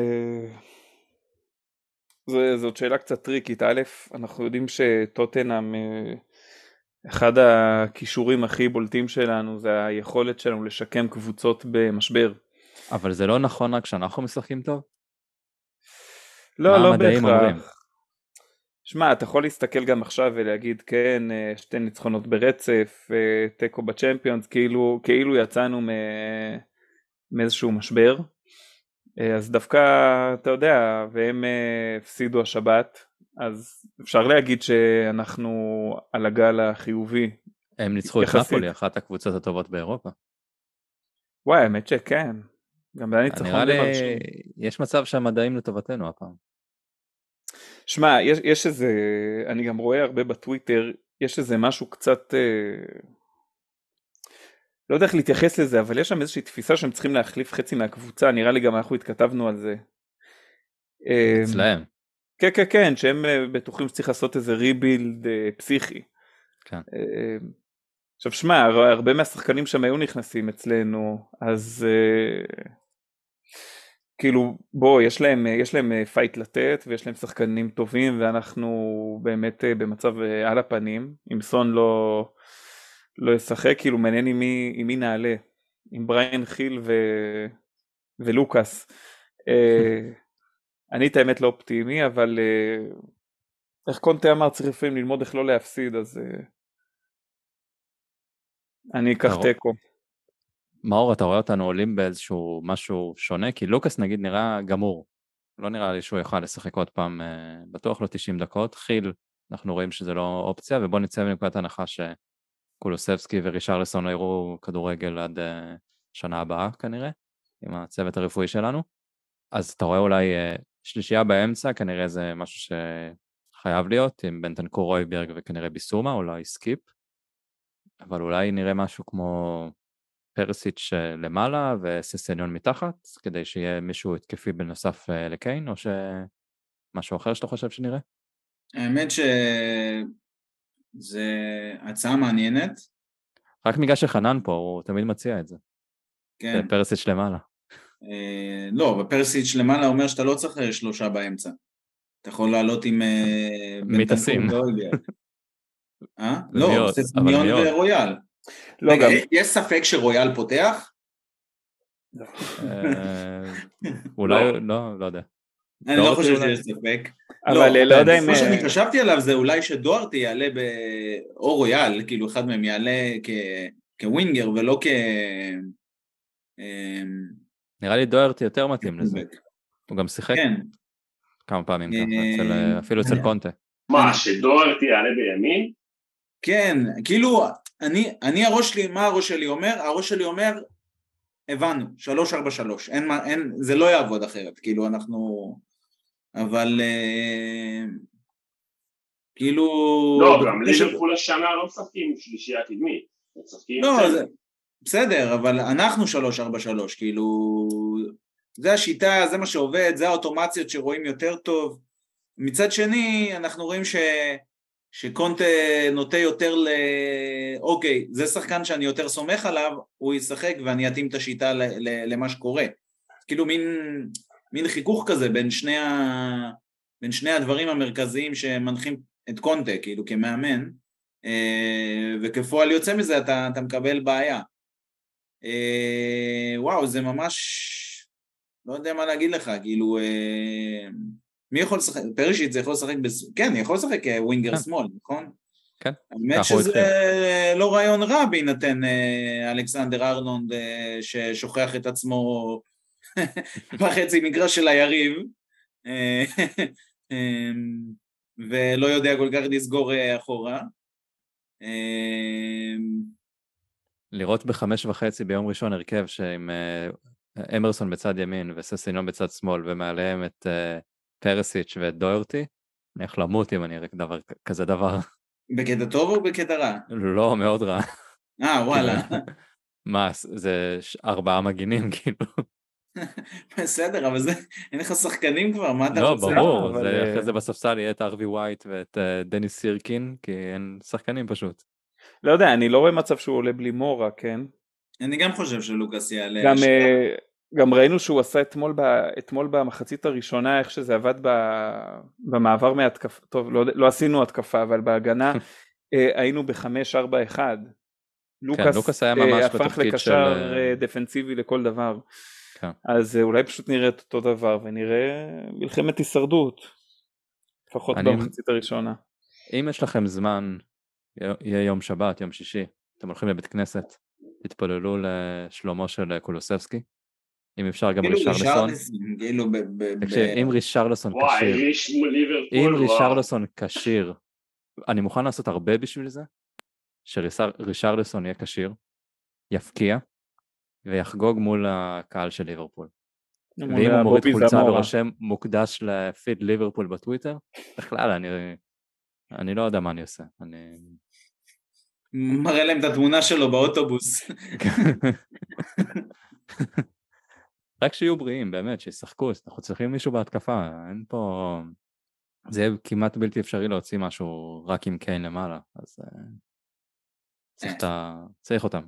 אה, זאת שאלה קצת טריקית. א', אנחנו יודעים שטוטנאם, אה, אחד הכישורים הכי בולטים שלנו זה היכולת שלנו לשקם קבוצות במשבר. אבל זה לא נכון רק כשאנחנו משחקים טוב? לא, לא בהכרח. שמע, אתה יכול להסתכל גם עכשיו ולהגיד כן, אה, שתי ניצחונות ברצף, אה, תיקו בצ'מפיונס, כאילו, כאילו יצאנו מאיזשהו משבר. אה, אז דווקא, אתה יודע, והם הפסידו השבת, אז אפשר להגיד שאנחנו על הגל החיובי. הם ניצחו את נפולי, אחת הקבוצות הטובות באירופה. וואי, האמת שכן. גם זה היה ניצחון נראה לי, יש מצב שהמדעים לטובתנו הפעם. שמע, יש, יש איזה, אני גם רואה הרבה בטוויטר, יש איזה משהו קצת, אה, לא יודע איך להתייחס לזה, אבל יש שם איזושהי תפיסה שהם צריכים להחליף חצי מהקבוצה, נראה לי גם אנחנו התכתבנו על זה. אצלהם. כן, כן, כן, שהם אה, בטוחים שצריך לעשות איזה rebuild אה, פסיכי. כן. אה, עכשיו שמע, הרבה מהשחקנים שם היו נכנסים אצלנו, אז כאילו בוא, יש להם, יש להם fight לתת ויש להם שחקנים טובים ואנחנו באמת במצב על הפנים, אם סון לא, לא ישחק, כאילו מעניין עם מי, עם מי נעלה, עם בריין חיל ו... ולוקאס. אני את האמת לא אופטימי, אבל אה, איך קונטה אמר צריך לפעמים ללמוד איך לא להפסיד, אז אה, אני אקח תיקו. מאור, אתה רואה אותנו עולים באיזשהו משהו שונה? כי לוקאס נגיד נראה גמור. לא נראה לי שהוא יוכל לשחק עוד פעם, אה, בטוח לא 90 דקות. חיל, אנחנו רואים שזה לא אופציה, ובוא נצא מנקודת הנחה שקולוסבסקי ורישרלסון לא יראו כדורגל עד שנה הבאה כנראה, עם הצוות הרפואי שלנו. אז אתה רואה אולי שלישייה באמצע, כנראה זה משהו שחייב להיות, עם בנטנקור הויברג וכנראה ביסומה, אולי סקיפ, אבל אולי נראה משהו כמו פרישיץ' למעלה וססניון מתחת, כדי שיהיה מישהו התקפי בנוסף אה, לקיין, או שמשהו אחר שאתה חושב שנראה? האמת שזה הצעה מעניינת. רק בגלל שחנן פה, הוא תמיד מציע את זה. כן. פרסיץ' למעלה. אה, לא, בפרסיץ' למעלה אומר שאתה לא צריך אה, שלושה באמצע. אתה יכול לעלות עם... אה? אה? לא, ססמיון ורויאל. לא, רגע, יש ספק שרויאל פותח? אולי, לא, לא יודע. אני לא חושב שיש ספק. אבל לא, לא יודע אם... מה שאני חשבתי עליו זה אולי שדוארטי יעלה ב... או רויאל, כאילו אחד מהם יעלה כווינגר ולא כ... נראה לי דוארטי יותר מתאים לזה. הוא גם שיחק כן. כמה פעמים ככה, אה, אפילו אצל קונטה. מה, שדוארטי יעלה בימין? כן, כאילו, אני, אני הראש שלי, מה הראש שלי אומר? הראש שלי אומר, הבנו, שלוש ארבע שלוש, אין מה, אין, זה לא יעבוד אחרת, כאילו אנחנו, אבל אה, כאילו... לא, גם ליברפול השנה לא משחקים שלישייה קדמית, משחקים... לא, זה... בסדר, אבל אנחנו 343, כאילו, זה השיטה, זה מה שעובד, זה האוטומציות שרואים יותר טוב. מצד שני, אנחנו רואים ש... שקונטה נוטה יותר ל... אוקיי, זה שחקן שאני יותר סומך עליו, הוא ישחק ואני אתאים את השיטה ל... ל... למה שקורה. כאילו מין, מין חיכוך כזה בין שני, ה... בין שני הדברים המרכזיים שמנחים את קונטה, כאילו כמאמן, אה, וכפועל יוצא מזה אתה, אתה מקבל בעיה. אה, וואו, זה ממש... לא יודע מה להגיד לך, כאילו... אה, מי יכול לשחק? פרישיט זה יכול לשחק, בס... כן, יכול לשחק ווינגר כן. שמאל, נכון? כן. האמת שזה לא רעיון רע בהינתן אה, אלכסנדר ארנונד אה, ששוכח את עצמו בחצי מגרש של היריב אה, אה, ולא יודע כל כך לסגור אה, אחורה. אה, לראות בחמש וחצי ביום ראשון הרכב שעם אה, אמרסון בצד ימין וססינון בצד שמאל ומעליהם את פרסיץ' ואת דוירטי, אני הולך למות אם אני אראה דבר, כזה דבר. בקטע טוב או בקטע רע? לא, מאוד רע. אה, וואלה. מה, זה ארבעה מגינים כאילו. בסדר, אבל זה, אין לך שחקנים כבר, מה אתה לא, רוצה? לא, ברור, אבל... זה, אחרי זה בספסל יהיה את ארווי ווייט ואת uh, דניס סירקין, כי אין שחקנים פשוט. לא יודע, אני לא רואה מצב שהוא עולה בלי מורה, כן? אני גם חושב שלוקאס יעלה. גם, אה, גם ראינו שהוא עשה אתמול, ב, אתמול במחצית הראשונה איך שזה עבד ב, במעבר מהתקפה, טוב לא, לא עשינו התקפה אבל בהגנה אה, היינו בחמש ארבע אחד. לוקאס, כן, לוקאס היה ממש אה, הפך לקשר של... דפנסיבי לכל דבר. כן. אז אולי פשוט נראה את אותו דבר ונראה מלחמת הישרדות. לפחות אני... במחצית הראשונה. אם יש לכם זמן יהיה יום שבת, יום שישי, אתם הולכים לבית כנסת, תתפללו לשלומו של קולוסבסקי. אם אפשר גם כאילו רישרלסון. כאילו ב... אם רישרלסון כשיר, אם רישרלסון כשיר, אני מוכן לעשות הרבה בשביל זה, שרישרלסון יהיה כשיר, יפקיע, ויחגוג מול הקהל של ליברפול. ואם הוא מוריד חולצה ורושם מוקדש לפיד ליברפול בטוויטר, בכלל אני, אני לא יודע מה אני עושה. אני... מראה להם את התמונה שלו באוטובוס. רק שיהיו בריאים, באמת, שישחקו, אנחנו צריכים מישהו בהתקפה, אין פה... זה יהיה כמעט בלתי אפשרי להוציא משהו רק עם קיין למעלה, אז אה, צריך, את ה... צריך אותם.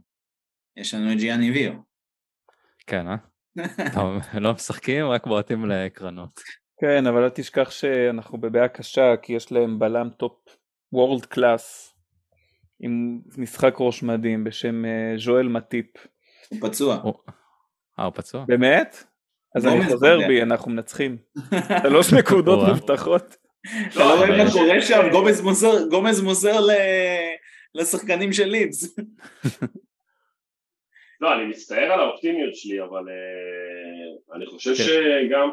יש לנו את ג'יאני ויו. כן, אה? טוב, לא משחקים, רק בועטים לקרנות. כן, אבל אל תשכח שאנחנו בבעיה קשה, כי יש להם בלם top world class, עם משחק ראש מדהים בשם אה, ז'ואל מטיפ. הוא פצוע. אה, הוא פצוע? באמת? אז אני חוזר בי, אנחנו מנצחים. שלוש נקודות מובטחות. אתה לא רואה מה קורה שם, גומז מוסר לשחקנים של לידס. לא, אני מצטער על האופטימיות שלי, אבל uh, אני חושב כן. שגם...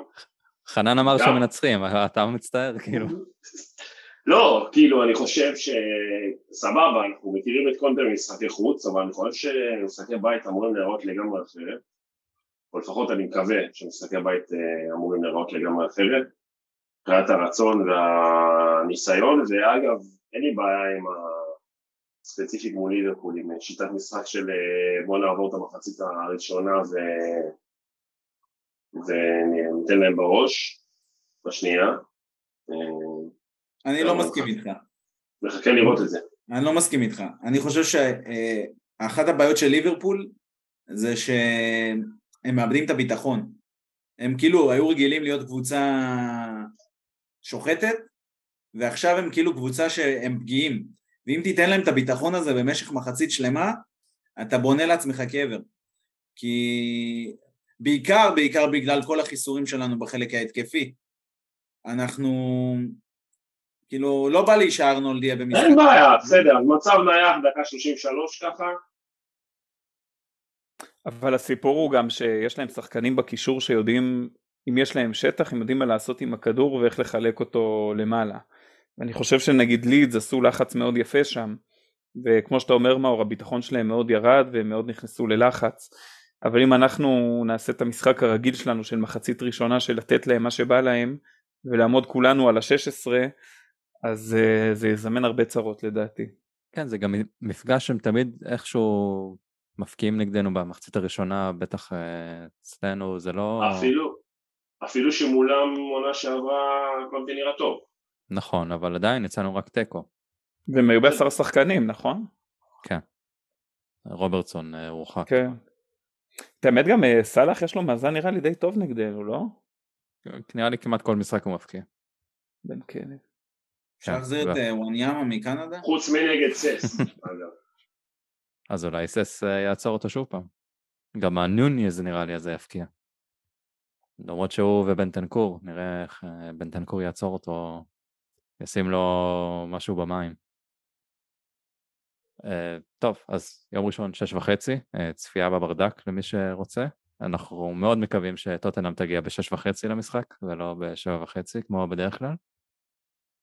חנן אמר שהם מנצחים, אתה מצטער, כאילו. לא, כאילו, אני חושב שסבבה, אנחנו מכירים את קונטר ממשחקי חוץ, אבל אני חושב שמשחקי בית אמורים להיראות לגמרי אחרת, או לפחות אני מקווה שמשחקי בית אה, אמורים להיראות לגמרי אחרת, מבחינת הרצון והניסיון, ואגב, אין לי בעיה עם ה... ספציפית מול ליברפול עם שיטת משחק של אה, בוא נעבור את המחצית הראשונה ו... וניתן להם בראש בשנייה. אה, אני לא מסכים איתך. מחכה לראות את זה. אני לא מסכים איתך. אני חושב שאחת הבעיות של ליברפול זה שהם מאבדים את הביטחון. הם כאילו היו רגילים להיות קבוצה שוחטת, ועכשיו הם כאילו קבוצה שהם פגיעים. ואם תיתן להם את הביטחון הזה במשך מחצית שלמה, אתה בונה לעצמך קבר. כי בעיקר, בעיקר בגלל כל החיסורים שלנו בחלק ההתקפי. אנחנו, כאילו, לא בא לי שארנולד יהיה במשחק. אין בעיה, בסדר, מצב נייח דקה 33 ככה. אבל הסיפור הוא גם שיש להם שחקנים בקישור שיודעים, אם יש להם שטח, הם יודעים מה לעשות עם הכדור ואיך לחלק אותו למעלה. ואני חושב שנגיד לידס עשו לחץ מאוד יפה שם וכמו שאתה אומר מאור הביטחון שלהם מאוד ירד והם מאוד נכנסו ללחץ אבל אם אנחנו נעשה את המשחק הרגיל שלנו של מחצית ראשונה של לתת להם מה שבא להם ולעמוד כולנו על ה-16 אז uh, זה יזמן הרבה צרות לדעתי. כן זה גם מפגש שהם תמיד איכשהו מפקיעים נגדנו במחצית הראשונה בטח uh, אצלנו זה לא אפילו אפילו שמולם עונה שעברה הכל נראה טוב נכון, אבל עדיין יצאנו רק תיקו. והם היו בעשרה שחקנים, נכון? כן. רוברטסון אה, הורחק. כן. את האמת גם אה, סאלח יש לו מאזן נראה לי די טוב נגדנו, לא? נראה לי כמעט כל משחק הוא מפקיע. בן כלב. אפשר להחזיר את אה, וואניאמה מקנדה? חוץ מנגד סס, אז אולי סס יעצור אותו שוב פעם. גם הנוניז נראה לי הזה יפקיע. למרות שהוא ובנטנקור, נראה איך בנטנקור יעצור אותו ישים לו משהו במים. Uh, טוב, אז יום ראשון שש וחצי, צפייה בברדק למי שרוצה. אנחנו מאוד מקווים שטוטנאם תגיע בשש וחצי למשחק ולא בשבע וחצי כמו בדרך כלל.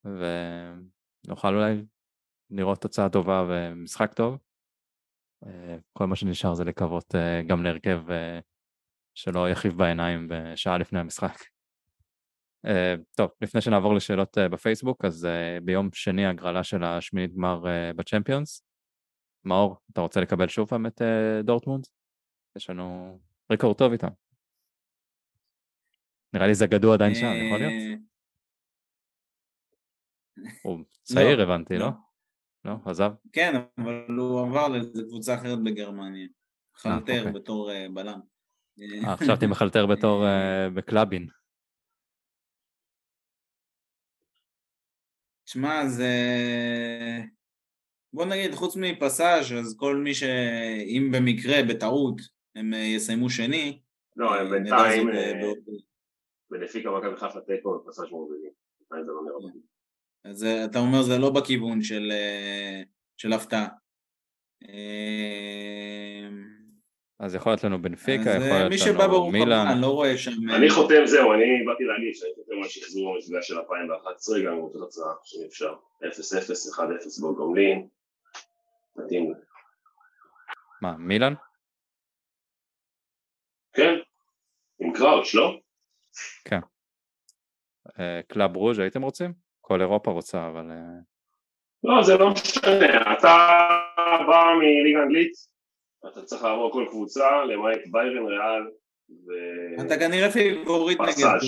ונוכל אולי לראות תוצאה טובה ומשחק טוב. Uh, כל מה שנשאר זה לקוות uh, גם להרכב uh, שלא יחיב בעיניים בשעה לפני המשחק. טוב, לפני שנעבור לשאלות בפייסבוק, אז ביום שני הגרלה של השמינית גמר בצ'מפיונס. מאור, אתה רוצה לקבל שוב פעם את דורטמונד? יש לנו ריקורד טוב איתם. נראה לי זה גדוע עדיין שם, יכול להיות? הוא צעיר לא, הבנתי, לא? לא? עזב? כן, אבל הוא עבר לאיזה קבוצה אחרת בגרמניה. חלטר אוקיי. בתור בלם. חשבתי מחלטר בתור בקלאבין. שמע, זה... בוא נגיד, חוץ מפסאז' אז כל מי ש... אם במקרה, בטעות, הם אה, יסיימו שני... לא, הם אה, בינתיים... בנפיקה אה, מכבי חיפה תיקו ופסאז' מובילים. אז אתה אומר זה לא בכיוון של, של הפתעה. אז יכול להיות לנו בנפיקה, יכול להיות לנו מי שבא ברוך מילאן. אני לא רואה שם... אני חותם, זהו, אני באתי להגיד שאני חותם על שחזור המפגש של 2011, גם עם אותה תוצאה שאפשר. 0-0, 1-0 בגומלין. מתאים. מה, מילאן? כן, עם קראוץ', לא? כן. אה, קלאב ברוז' הייתם רוצים? כל אירופה רוצה, אבל... אה, לא, זה לא משנה, אתה בא מליגה אנגלית, אתה צריך לעבור כל קבוצה, למעט ביירן, ריאל ו... אתה כנראה favorite נגד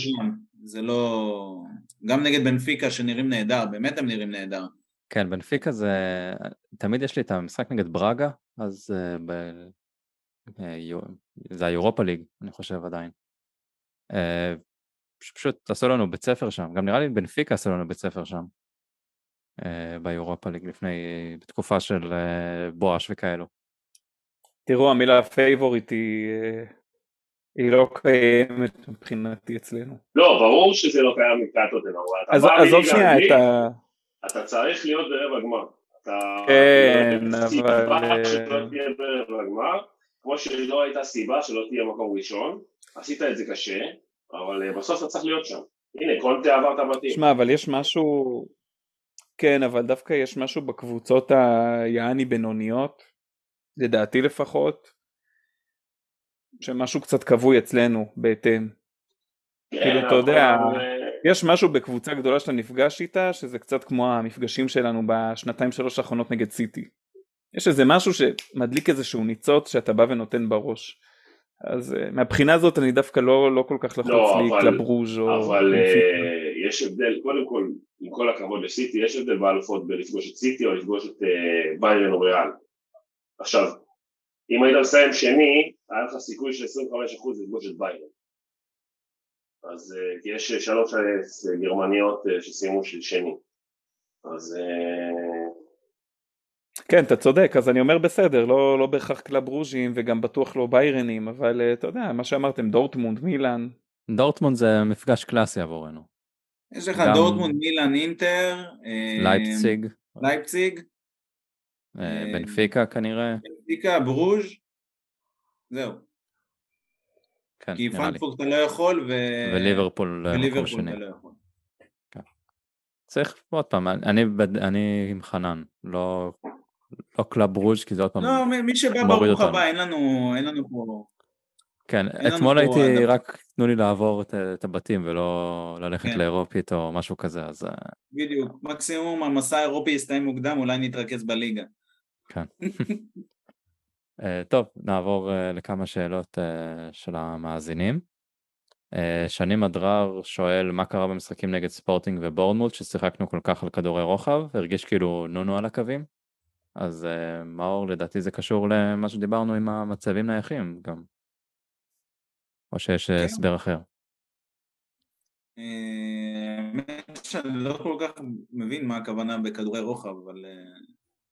זה לא... גם נגד בנפיקה שנראים נהדר, באמת הם נראים נהדר. כן, בנפיקה זה... תמיד יש לי את המשחק נגד ברגה, אז אה, ב... אה, זה היורופה ליג, אני חושב עדיין. אה, פשוט עשו לנו בית ספר שם, גם נראה לי בנפיקה עשו לנו בית ספר שם. אה, ביורופה ליג לפני, בתקופה של אה, בואש וכאלו. תראו, המילה favorite היא, היא לא קיימת מבחינתי אצלנו. לא, ברור שזה לא קיים מבחינת אותנו, אז עזוב שנייה את ה... אתה צריך להיות ברבע גמר. כן, אבל... שלא תהיה ברבע גמר, כמו שלא הייתה סיבה שלא תהיה מקום ראשון, עשית את זה קשה, אבל בסוף אתה צריך להיות שם. הנה, קונטה עבר את הבתים. שמע, אבל יש משהו... כן, אבל דווקא יש משהו בקבוצות היעני בינוניות, לדעתי לפחות, שמשהו קצת כבוי אצלנו בהתאם. כן, כאילו, אתה יודע... יש משהו בקבוצה גדולה שאתה נפגש איתה שזה קצת כמו המפגשים שלנו בשנתיים שלוש האחרונות נגד סיטי. יש איזה משהו שמדליק איזשהו ניצוץ שאתה בא ונותן בראש. אז אה, מהבחינה הזאת אני דווקא לא, לא כל כך לחוץ לא, לי קלאב ברוז' או... אבל uh, יש הבדל, קודם כל, עם כל הכבוד לסיטי, יש הבדל באלופות בלפגוש את סיטי או לפגוש את אה, ביירן או ריאל. עכשיו, אם היית מסיים שני, היה לך סיכוי של 25% לפגוש את ביירן. אז אה, יש שלוש גרמניות אה, שסיימו של שני. אז... אה... כן, אתה צודק, אז אני אומר בסדר, לא, לא בהכרח קלאב ברוז'ים וגם בטוח לא ביירנים, אבל אה, אתה יודע, מה שאמרתם, דורטמונד, מילאן. דורטמונד זה מפגש קלאסי עבורנו. יש לך גם... דורטמונד, מילאן, אינטר. לייפציג. לייפציג. בנפיקה כנראה. בנפיקה, ברוז', זהו. כן, כי פרנקפורט אתה לא יכול ו... וליברפול וליברפול אתה לא יכול. כן. צריך עוד פעם, אני, אני עם חנן, לא, לא קלאב ברוז' כי זה עוד פעם לא, מי שבא ברוך הבא, אין לנו, אין לנו פה... כן, אתמול הייתי. רק תנו לי לעבור את, את הבתים ולא ללכת כן. לאירופית או משהו כזה, אז... אה, בדיוק, מקסימום המסע האירופי יסתיים מוקדם, אולי נתרכז בליגה. כן. Uh, טוב, נעבור uh, לכמה שאלות uh, של המאזינים. שני מדרר שואל מה קרה במשחקים נגד ספורטינג ובורנמוט ששיחקנו כל כך על כדורי רוחב, הרגיש כאילו נונו על הקווים. אז uh, מאור לדעתי זה קשור למה שדיברנו עם המצבים נייחים גם. או שיש כן. הסבר אחר. האמת שאני לא כל כך מבין מה הכוונה בכדורי רוחב, אבל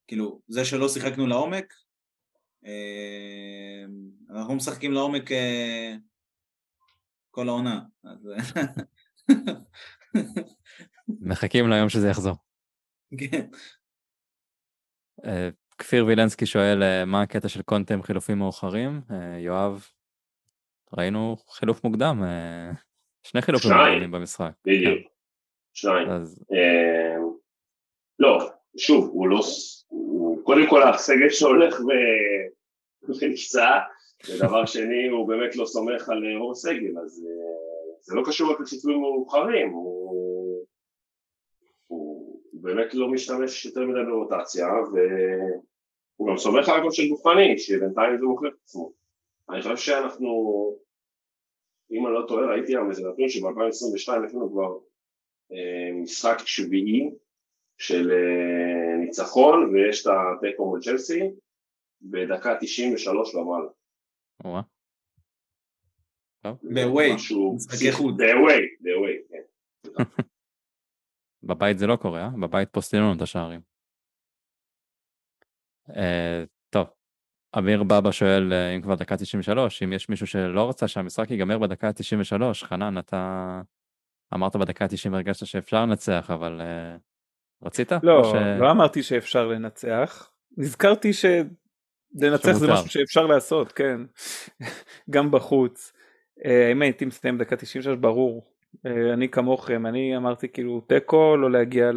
כאילו זה שלא שיחקנו לעומק אה, אנחנו משחקים לעומק אה, כל העונה. מחכים ליום שזה יחזור. כן. אה, כפיר וילנסקי שואל מה הקטע של קונטם חילופים מאוחרים, יואב, ראינו חילוף מוקדם, שני חילופים מוקדמים במשחק. בדיוק, כן. שניים. לא, שוב, הוא לא, קודם כל הסגל שהולך ונפצע, ודבר שני הוא באמת לא סומך על רוב הסגל, אז אה, זה לא קשור רק לחיסולים מאוחרים, הוא, הוא באמת לא משתמש יותר מדי ברוטציה, והוא גם סומך על הכל של גופני, שבינתיים זה מוכר את עצמו. אני חושב שאנחנו, אם אני לא טועה, ראיתי היום איזה נתון שב-2022 יש לנו כבר אה, משחק שביעי של אה, ניצחון ויש את התיקו מול צ'לסי בדקה 93 ומעלה. בווי, משחקי חוץ. בווי, בווי. בבית זה לא קורה, אה? בבית פוסטים לנו את השערים. Uh, טוב, אמיר בבא שואל uh, אם כבר דקה 93, אם יש מישהו שלא רצה שהמשחק ייגמר בדקה 93, חנן, אתה אמרת בדקה 90 הרגשת שאפשר לנצח, אבל uh, רצית? לא, ש... לא אמרתי שאפשר לנצח, נזכרתי שלנצח זה משהו שאפשר לעשות, כן, גם בחוץ. אה, אם הייתי מסיים דקה 96 ברור, אה, אני כמוכם, אני אמרתי כאילו תיקו, לא להגיע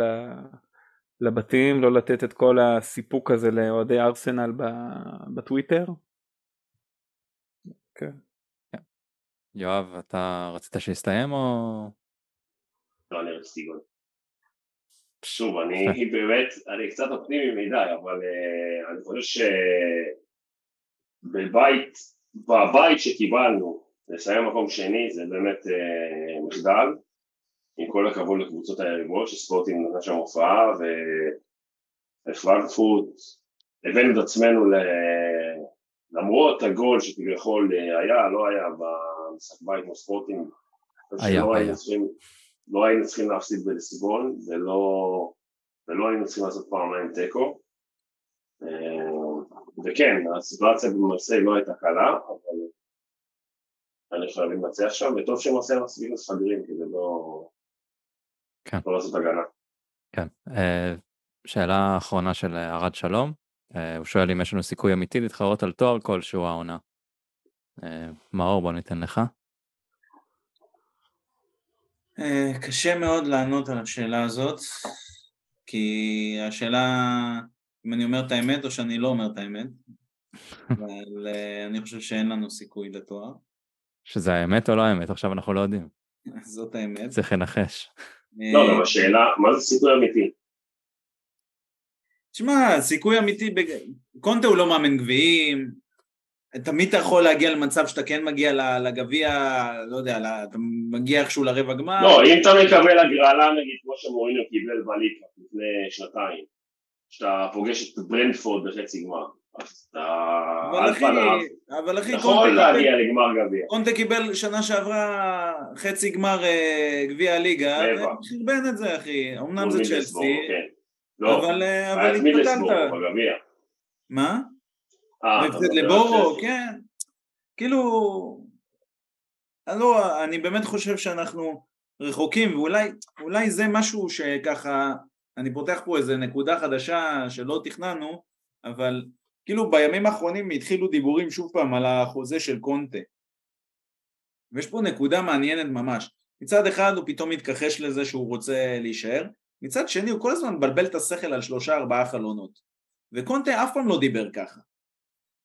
לבתים, לא לתת את כל הסיפוק הזה לאוהדי ארסנל בטוויטר. כן. כן. יואב, אתה רצית שיסתיים או... לא, אני רציתי גול. שוב, אני באמת, אני קצת אופטימי מדי, אבל uh, אני חושב שבבית, בבית שקיבלנו, לסיים מקום שני זה באמת uh, מחדל, עם כל הכבוד לקבוצות היריבות, שספורטים נתן שם הופעה, ופרנקפורט, הבאנו את עצמנו ל... למרות הגול שכביכול היה, לא היה במשחק בית כמו ספורטים, היה, היה. לא היינו צריכים להפסיד בליסבון, ולא, ולא היינו צריכים לעשות פעמיים תיקו. אה, וכן, הסיטואציה במרסיי לא הייתה קלה, אבל אני חייב לנצח שם, וטוב שמרסיי מספיק מפגרים כדי לא, כן. לא לעשות הגנה. כן. אה, שאלה אחרונה של ארד שלום, אה, הוא שואל אם יש לנו סיכוי אמיתי להתחרות על תואר כלשהו העונה. מאור בוא ניתן לך. אה, קשה מאוד לענות על השאלה הזאת, כי השאלה אם אני אומר את האמת או שאני לא אומר את האמת, אבל אה, אני חושב שאין לנו סיכוי לתואר. שזה האמת או לא האמת? עכשיו אנחנו לא יודעים. זאת האמת. צריך לנחש. לא, גם השאלה, מה זה סיכוי אמיתי? תשמע, סיכוי אמיתי, קונטה הוא לא מאמן גביעים, תמיד אתה יכול להגיע למצב שאתה כן מגיע לגביע, לא יודע, אתה מגיע איכשהו לרבע גמר. לא, אם אתה מקבל הגרלה נגיד כמו שמוריניו קיבל בליגה לפני שנתיים, שאתה פוגש את ברנדפורד בחצי גמר, אז אתה... אבל אחי, אבל אחי, יכול להגיע לגמר גביע. קונטה קיבל שנה שעברה חצי גמר אה, גביע הליגה, חרבן את זה אחי, אמנם זה צ'לסי, כן. לא, אבל התפתלת. מה? והפסד אה, לבורו, כן. כאילו, לא, אני באמת חושב שאנחנו רחוקים, ואולי זה משהו שככה, אני פותח פה איזה נקודה חדשה שלא תכננו, אבל כאילו בימים האחרונים התחילו דיבורים שוב פעם על החוזה של קונטה. ויש פה נקודה מעניינת ממש. מצד אחד הוא פתאום מתכחש לזה שהוא רוצה להישאר, מצד שני הוא כל הזמן מבלבל את השכל על שלושה ארבעה חלונות. וקונטה אף פעם לא דיבר ככה.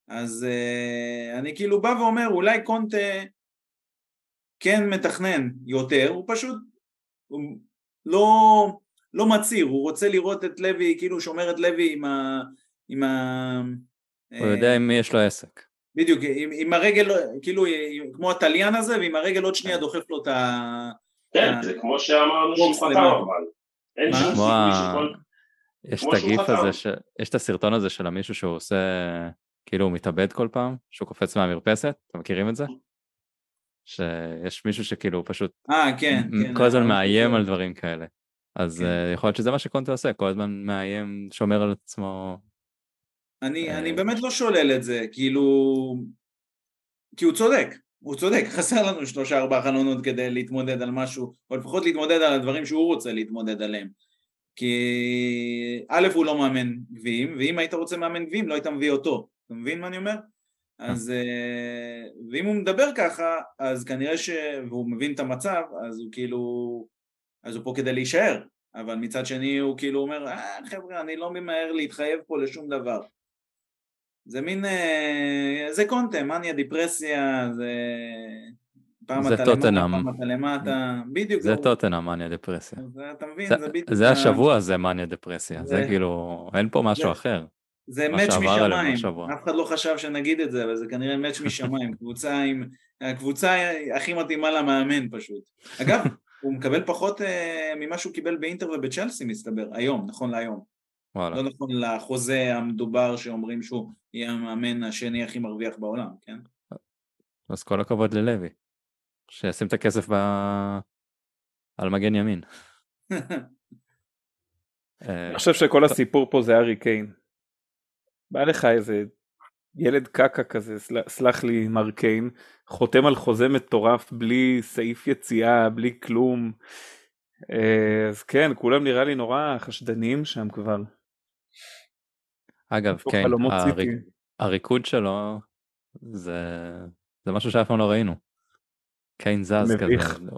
אז uh, אני כאילו בא ואומר אולי קונטה כן מתכנן יותר, הוא פשוט הוא לא, לא מצהיר, הוא רוצה לראות את לוי, כאילו שומר את לוי עם ה... עם ה הוא יודע עם מי יש לו עסק. בדיוק, עם, עם הרגל, כאילו כמו התליין הזה, ועם הרגל עוד שנייה דוחף לו את ה... כן, זה כמו שאמרנו שהוא פתר אבל. אין שום סיכוי שכל... יש את הגיף הזה, ש... יש את הסרטון הזה של המישהו שהוא עושה כאילו הוא מתאבד כל פעם, שהוא קופץ מהמרפסת, אתם מכירים את זה? שיש מישהו שכאילו פשוט אה, כן, כן, כל הזמן מאיים על דברים כאלה. אז כן. uh, יכול להיות שזה מה שקונטה עושה, כל הזמן מאיים, שומר על עצמו. אני, uh... אני באמת לא שולל את זה, כאילו... כי הוא צודק, הוא צודק, חסר לנו שלושה ארבעה חלונות כדי להתמודד על משהו, או לפחות להתמודד על הדברים שהוא רוצה להתמודד עליהם. כי א' הוא לא מאמן גביעים, ואם היית רוצה מאמן גביעים לא היית מביא אותו. אתה מבין מה אני אומר? אז, אה, ואם הוא מדבר ככה, אז כנראה ש... והוא מבין את המצב, אז הוא כאילו... אז הוא פה כדי להישאר, אבל מצד שני הוא כאילו אומר, אה חבר'ה, אני לא ממהר להתחייב פה לשום דבר. זה מין... אה, זה קונטה, מניה, דיפרסיה, זה... פעם זה אתה טוטנאם. למטה, פעם אתה למטה, בדיוק. זה טוטנאם, מניה דיפרסיה. זה, אתה מבין, זה, זה בדיוק. זה השבוע, זה מניה דיפרסיה, זה, זה כאילו, אין פה משהו זה, אחר. זה מאץ' משמיים, אף אחד לא חשב שנגיד את זה, אבל זה כנראה מאץ' משמיים, קבוצה עם, הקבוצה הכי מתאימה למאמן פשוט. אגב, הוא מקבל פחות uh, ממה שהוא קיבל באינטר ובצ'לסי מסתבר, היום, נכון להיום. וואלה. לא נכון לחוזה המדובר שאומרים שהוא יהיה המאמן השני הכי מרוויח בעולם, כן? אז כל הכבוד ללוי, שישים את הכסף ב... על מגן ימין. אני חושב שכל הסיפור פה זה ארי קיין. בא לך איזה ילד קקה כזה, סל, סלח לי מר קיין, חותם על חוזה מטורף בלי סעיף יציאה, בלי כלום. אה, אז כן, כולם נראה לי נורא חשדניים שם כבר. אגב, כן, הריק, הריקוד שלו זה, זה משהו שאף פעם לא ראינו. קיין זז מביך. כזה. לא...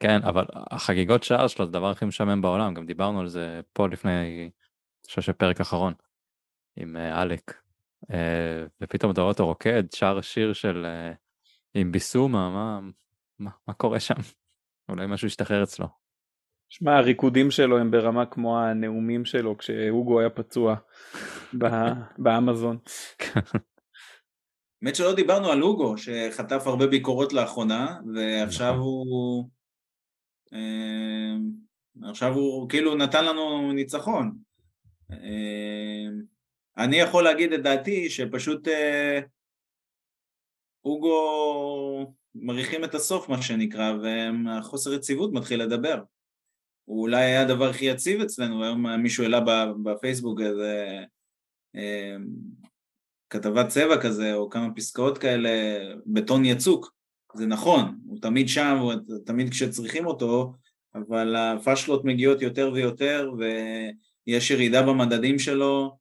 כן, אבל החגיגות שער שלו זה הדבר הכי משעמם בעולם, גם דיברנו על זה פה לפני, אני חושב שפרק אחרון. עם אה, עלק, אה, ופתאום אתה רואה אותו רוקד, שר שיר של אה, עם ביסומה, מה, מה, מה קורה שם? אולי משהו ישתחרר אצלו. שמע, הריקודים שלו הם ברמה כמו הנאומים שלו כשהוגו היה פצוע באמזון. האמת שלא דיברנו על הוגו, שחטף הרבה ביקורות לאחרונה, ועכשיו נכון. הוא... אה, עכשיו הוא כאילו נתן לנו ניצחון. אה, אני יכול להגיד את דעתי שפשוט אה, הוגו מריחים את הסוף מה שנקרא, והחוסר יציבות מתחיל לדבר. הוא אולי היה הדבר הכי יציב אצלנו, היום מישהו העלה בפייסבוק איזה אה, כתבת צבע כזה, או כמה פסקאות כאלה, בטון יצוק. זה נכון, הוא תמיד שם, הוא תמיד כשצריכים אותו, אבל הפאשלות מגיעות יותר ויותר, ויש ירידה במדדים שלו,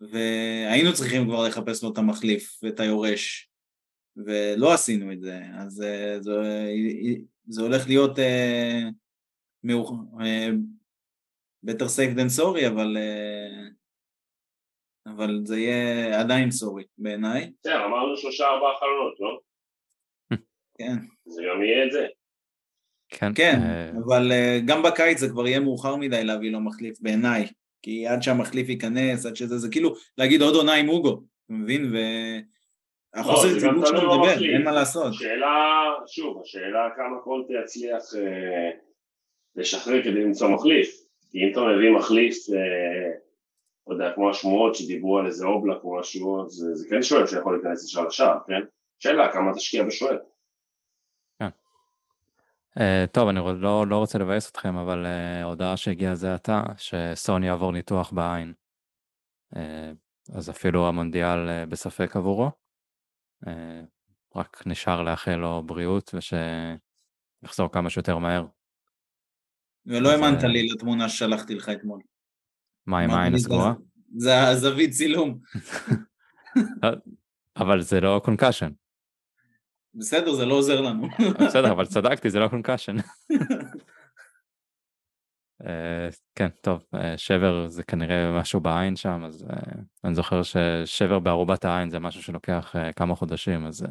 והיינו צריכים כבר לחפש לו את המחליף ואת היורש, ולא עשינו את זה, אז אה, זה, זה הולך להיות uh, better safe than sorry, אבל, uh, אבל זה יהיה עדיין סורי בעיניי. כן, אמרנו שלושה ארבעה חלונות, לא? כן. זה גם יהיה את זה. כן, כן אבל uh, גם בקיץ זה כבר יהיה מאוחר מדי להביא לו מחליף בעיניי, כי עד שהמחליף ייכנס, עד שזה, זה כאילו להגיד עוד עונה עם אוגו, אתה מבין? ו... החוסר לא, יציבות שלו מדבר, אין מה לעשות. שאלה, שוב, השאלה כמה קולטה יצליח אה, לשחרר כדי למצוא מחליף. כי אם אתה מביא מחליף, אה, לא יודע, כמו השמועות שדיברו על איזה אובלק או משהו, זה, זה כן שואל שיכול להיכנס ישר לשער, כן? שאלה, כמה תשקיע בשוער. Uh, טוב, אני לא, לא רוצה לבאס אתכם, אבל uh, הודעה שהגיעה זה עתה, שסוני יעבור ניתוח בעין. Uh, אז אפילו המונדיאל uh, בספק עבורו. אה, רק נשאר לאחל לו בריאות ושיחזור כמה שיותר מהר. ולא האמנת לי לתמונה ששלחתי לך אתמול. מה עם העין הסגורה? זה הזווית צילום. אבל זה לא concussion. בסדר, זה לא עוזר לנו. בסדר, אבל צדקתי, זה לא concussion. אה, כן, טוב, אה, שבר זה כנראה משהו בעין שם, אז אה, אני זוכר ששבר בארובת העין זה משהו שלוקח כמה חודשים, אז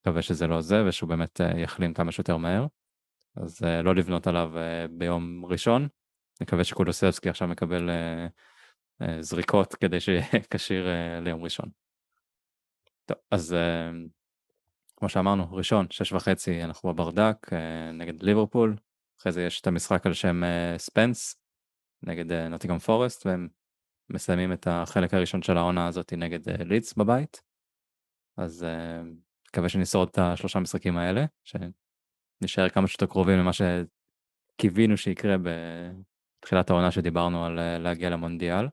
מקווה שזה לא זה ושהוא באמת יחלים כמה שיותר מהר. אז לא לבנות עליו ביום ראשון, נקווה שקולוסבסקי עכשיו מקבל זריקות כדי שיהיה כשיר ליום ראשון. טוב, אז כמו שאמרנו, ראשון, שש וחצי אנחנו בברדק נגד ליברפול, אחרי זה יש את המשחק על שם ספנס נגד נוטיגום פורסט והם מסיימים את החלק הראשון של העונה הזאת נגד לידס בבית. אז מקווה שנשרוד את השלושה משחקים האלה, שנשאר כמה שיותר קרובים למה שקיווינו שיקרה בתחילת העונה שדיברנו על להגיע למונדיאל.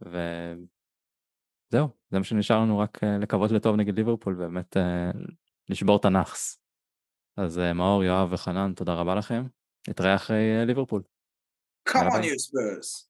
וזהו, זה מה שנשאר לנו רק לקוות לטוב נגד ליברפול ובאמת לשבור את הנאחס. אז אה, מאור, יואב וחנן, תודה רבה לכם. נתראה אחרי אה, ליברפול. Come on you Spurs.